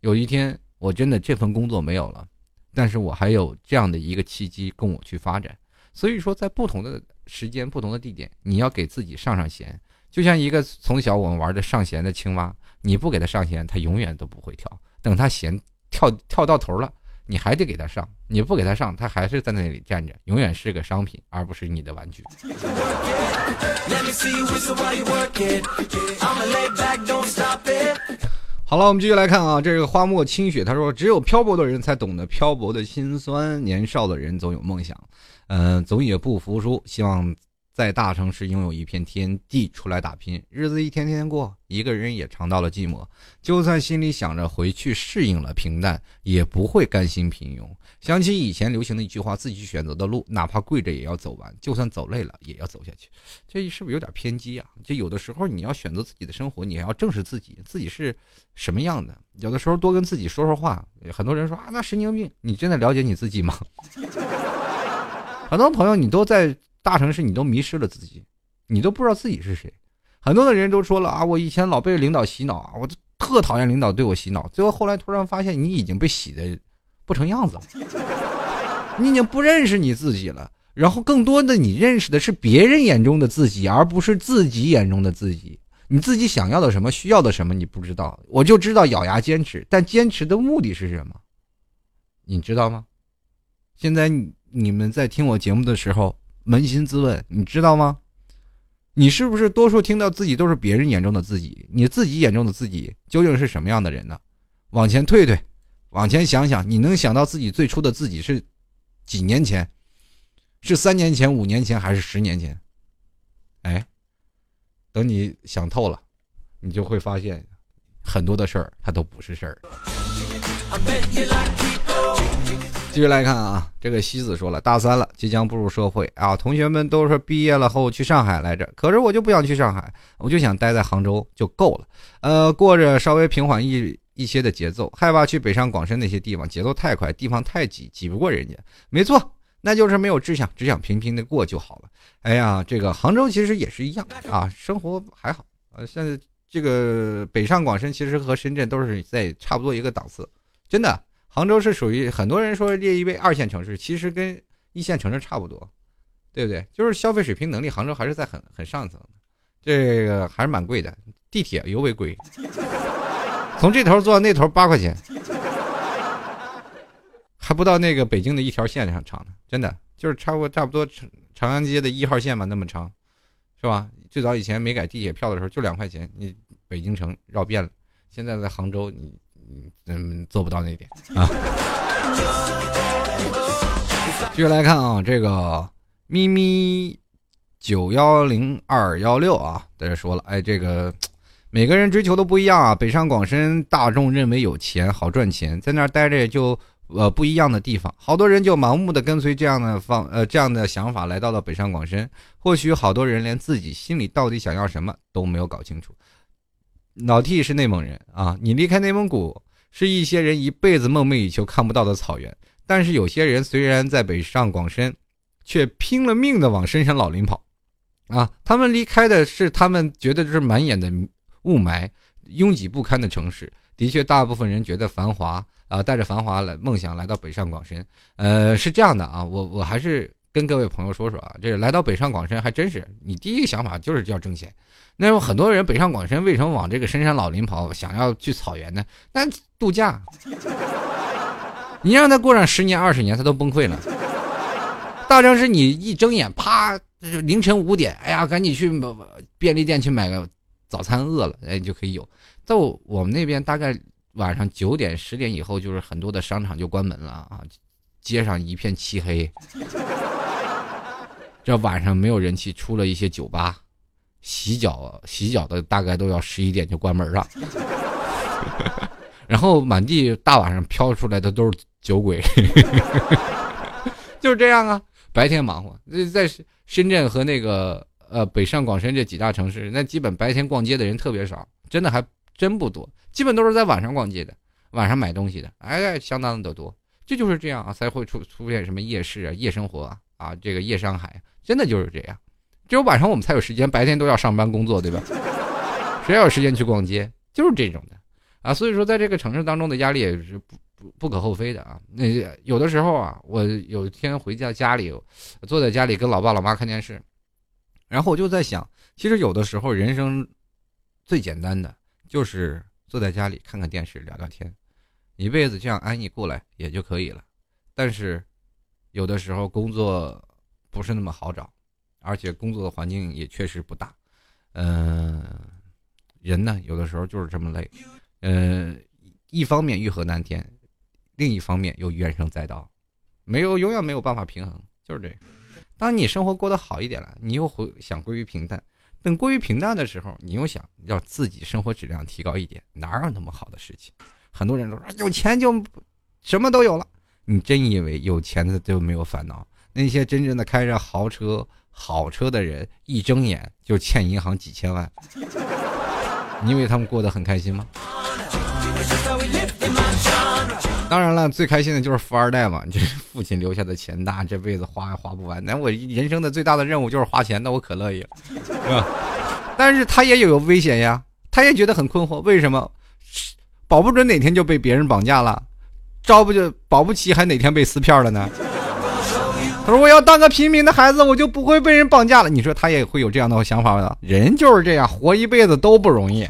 有一天我真的这份工作没有了。但是我还有这样的一个契机供我去发展，所以说在不同的时间、不同的地点，你要给自己上上弦。就像一个从小我们玩的上弦的青蛙，你不给它上弦，它永远都不会跳。等它弦跳跳到头了，你还得给它上。你不给它上，它还是在那里站着，永远是个商品，而不是你的玩具。好了，我们继续来看啊，这个花墨清雪，他说：“只有漂泊的人才懂得漂泊的心酸，年少的人总有梦想，嗯，总也不服输，希望。”在大城市拥有一片天地，出来打拼，日子一天天过，一个人也尝到了寂寞。就算心里想着回去适应了平淡，也不会甘心平庸。想起以前流行的一句话：“自己选择的路，哪怕跪着也要走完，就算走累了也要走下去。”这是不是有点偏激啊？就有的时候你要选择自己的生活，你还要正视自己，自己是什么样的。有的时候多跟自己说说话。很多人说啊，那神经病，你真的了解你自己吗？很多朋友，你都在。大城市，你都迷失了自己，你都不知道自己是谁。很多的人都说了啊，我以前老被领导洗脑啊，我特讨厌领导对我洗脑。最后后来突然发现，你已经被洗的不成样子了，你已经不认识你自己了。然后更多的，你认识的是别人眼中的自己，而不是自己眼中的自己。你自己想要的什么，需要的什么，你不知道。我就知道咬牙坚持，但坚持的目的是什么？你知道吗？现在你们在听我节目的时候。扪心自问，你知道吗？你是不是多数听到自己都是别人眼中的自己？你自己眼中的自己究竟是什么样的人呢？往前退退，往前想想，你能想到自己最初的自己是几年前？是三年前、五年前，还是十年前？哎，等你想透了，你就会发现，很多的事儿它都不是事儿。继续来看啊，这个西子说了，大三了，即将步入社会啊。同学们都说毕业了后去上海来着，可是我就不想去上海，我就想待在杭州就够了。呃，过着稍微平缓一一些的节奏，害怕去北上广深那些地方，节奏太快，地方太挤，挤不过人家。没错，那就是没有志向，只想平平的过就好了。哎呀，这个杭州其实也是一样啊，生活还好。呃，现在这个北上广深其实和深圳都是在差不多一个档次，真的。杭州是属于很多人说列一位二线城市，其实跟一线城市差不多，对不对？就是消费水平能力，杭州还是在很很上层的，这个还是蛮贵的，地铁尤为贵，从这头坐到那头八块钱。还不到那个北京的一条线上长呢，真的就是差不差不多长长安街的一号线嘛，那么长，是吧？最早以前没改地铁票的时候就两块钱，你北京城绕遍了。现在在杭州，你你嗯做不到那点啊。继续来看啊，这个咪咪九幺零二幺六啊，在这说了，哎，这个每个人追求都不一样啊。北上广深大众认为有钱好赚钱，在那儿待着也就。呃，不一样的地方，好多人就盲目的跟随这样的方呃这样的想法来到了北上广深。或许好多人连自己心里到底想要什么都没有搞清楚。老 T 是内蒙人啊，你离开内蒙古是一些人一辈子梦寐以求看不到的草原。但是有些人虽然在北上广深，却拼了命的往深山老林跑，啊，他们离开的是他们觉得就是满眼的雾霾、拥挤不堪的城市。的确，大部分人觉得繁华。啊，带着繁华来梦想来到北上广深，呃，是这样的啊，我我还是跟各位朋友说说啊，这来到北上广深还真是，你第一个想法就是要挣钱。那有很多人北上广深为什么往这个深山老林跑，想要去草原呢？那度假，你让他过上十年二十年，他都崩溃了。大城市你一睁眼，啪，凌晨五点，哎呀，赶紧去便利店去买个早餐，饿了，哎，你就可以有。在我们那边大概。晚上九点十点以后，就是很多的商场就关门了啊，街上一片漆黑。这晚上没有人气，出了一些酒吧，洗脚洗脚的大概都要十一点就关门了。然后满地大晚上飘出来的都是酒鬼，就是这样啊。白天忙活，在深圳和那个呃北上广深这几大城市，那基本白天逛街的人特别少，真的还真不多。基本都是在晚上逛街的，晚上买东西的，哎，相当的多。这就是这样啊，才会出出现什么夜市啊、夜生活啊，啊，这个夜上海，真的就是这样。只有晚上我们才有时间，白天都要上班工作，对吧？谁有时间去逛街？就是这种的啊。所以说，在这个城市当中的压力也是不不不可厚非的啊。那有的时候啊，我有一天回家家里，坐在家里跟老爸老妈看电视，然后我就在想，其实有的时候人生最简单的就是。坐在家里看看电视聊聊天，一辈子这样安逸过来也就可以了。但是，有的时候工作不是那么好找，而且工作的环境也确实不大。嗯，人呢，有的时候就是这么累。嗯，一方面欲壑难填，另一方面又怨声载道，没有永远没有办法平衡，就是这样。当你生活过得好一点了，你又回想归于平淡。等归于平淡的时候，你又想要自己生活质量提高一点，哪有那么好的事情？很多人都说有钱就什么都有了，你真以为有钱的就没有烦恼？那些真正的开着豪车、好车的人，一睁眼就欠银行几千万，你以为他们过得很开心吗？当然了，最开心的就是富二代嘛，就是父亲留下的钱大，这辈子花也花不完。那我人生的最大的任务就是花钱，那我可乐意了，是吧？但是他也有危险呀，他也觉得很困惑，为什么？保不准哪天就被别人绑架了，招不就保不齐还哪天被撕票了呢？他说我要当个平民的孩子，我就不会被人绑架了。你说他也会有这样的想法吗？人就是这样，活一辈子都不容易。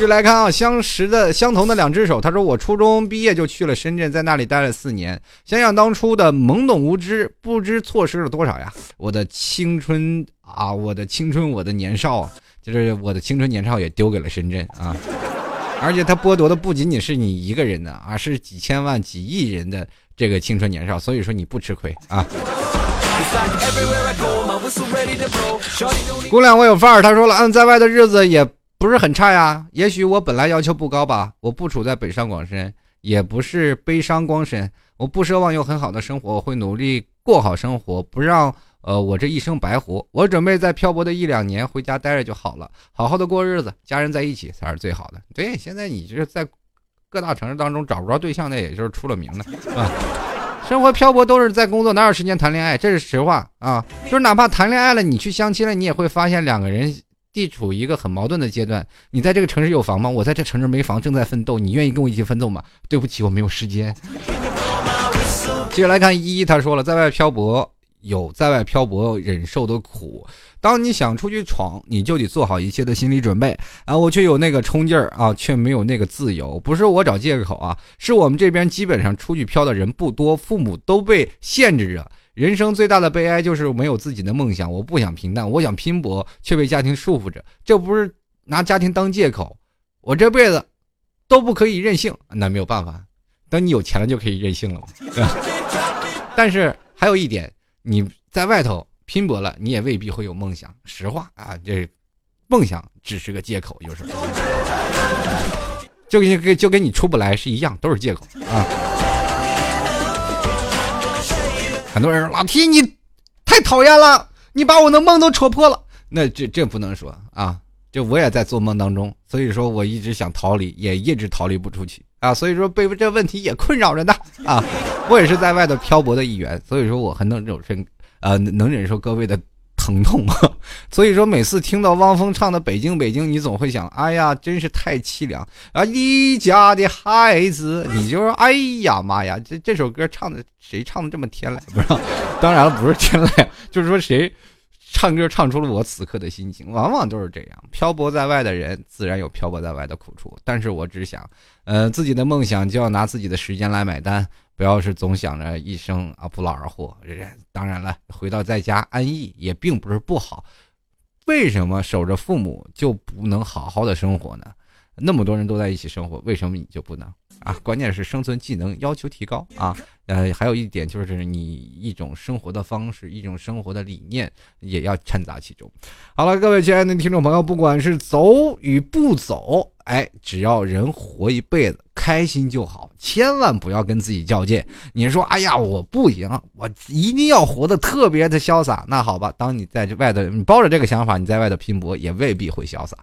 就来看啊，相识的相同的两只手。他说：“我初中毕业就去了深圳，在那里待了四年。想想当初的懵懂无知，不知错失了多少呀！我的青春啊，我的青春，我的年少，就是我的青春年少也丢给了深圳啊！而且他剥夺的不仅仅是你一个人的，而是几千万、几亿人的这个青春年少。所以说你不吃亏啊！姑娘，我有范儿。他说了，嗯，在外的日子也。”不是很差呀，也许我本来要求不高吧，我不处在北上广深，也不是悲伤光深，我不奢望有很好的生活，我会努力过好生活，不让呃我这一生白活。我准备在漂泊的一两年回家待着就好了，好好的过日子，家人在一起才是最好的。对，现在你这是在各大城市当中找不着对象，那也就是出了名的啊。生活漂泊都是在工作，哪有时间谈恋爱？这是实话啊！就是哪怕谈恋爱了，你去相亲了，你也会发现两个人地处一个很矛盾的阶段。你在这个城市有房吗？我在这城市没房，正在奋斗。你愿意跟我一起奋斗吗？对不起，我没有时间。接着来看依依，他说了，在外漂泊有在外漂泊忍受的苦。当你想出去闯，你就得做好一切的心理准备啊！我却有那个冲劲儿啊，却没有那个自由。不是我找借口啊，是我们这边基本上出去漂的人不多，父母都被限制着。人生最大的悲哀就是没有自己的梦想。我不想平淡，我想拼搏，却被家庭束缚着。这不是拿家庭当借口，我这辈子都不可以任性。那没有办法，等你有钱了就可以任性了。但是还有一点，你在外头。拼搏了，你也未必会有梦想。实话啊，这梦想只是个借口，有时候就跟就跟你出不来是一样，都是借口啊。很多人说老 T 你太讨厌了，你把我的梦都戳破了。那这这不能说啊，这我也在做梦当中，所以说我一直想逃离，也一直逃离不出去啊。所以说被这问题也困扰着呢啊。我也是在外头漂泊的一员，所以说我很能忍受。呃，能忍受各位的疼痛啊？所以说，每次听到汪峰唱的《北京北京》，你总会想，哎呀，真是太凄凉啊！离家的孩子，你就说，哎呀妈呀，这这首歌唱的谁唱的这么天籁？不是，当然了，不是天籁，就是说谁唱歌唱出了我此刻的心情。往往都是这样，漂泊在外的人，自然有漂泊在外的苦处。但是我只想，呃，自己的梦想就要拿自己的时间来买单。不要是总想着一生啊不劳而获，当然了，回到在家安逸也并不是不好。为什么守着父母就不能好好的生活呢？那么多人都在一起生活，为什么你就不能？啊，关键是生存技能要求提高啊！呃，还有一点就是你一种生活的方式，一种生活的理念也要掺杂其中。好了，各位亲爱的听众朋友，不管是走与不走，哎，只要人活一辈子，开心就好，千万不要跟自己较劲。你说，哎呀，我不行，我一定要活得特别的潇洒。那好吧，当你在这外头，你抱着这个想法，你在外头拼搏，也未必会潇洒。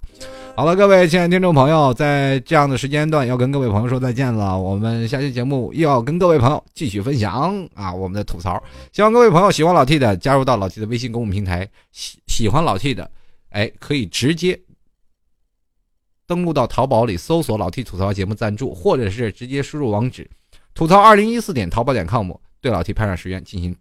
好了，各位亲爱的听众朋友，在这样的时间段要跟各位朋友说再见了。我们下期节目又要跟各位朋友继续分享啊，我们的吐槽。希望各位朋友喜欢老 T 的，加入到老 T 的微信公众平台。喜喜欢老 T 的，哎，可以直接登录到淘宝里搜索“老 T 吐槽节目赞助”，或者是直接输入网址“吐槽二零一四点淘宝点 com”，对老 T 拍上十元进行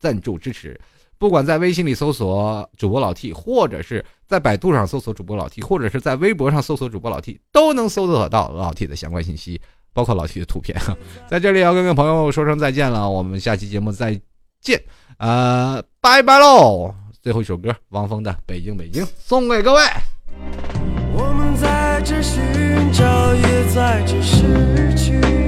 赞助支持。不管在微信里搜索主播老 T，或者是在百度上搜索主播老 T，或者是在微博上搜索主播老 T，都能搜索到老 T 的相关信息，包括老 T 的图片。在这里要跟各位朋友说声再见了，我们下期节目再见，呃，拜拜喽！最后一首歌，汪峰的《北京北京》送给各位。只寻找，也在这失去。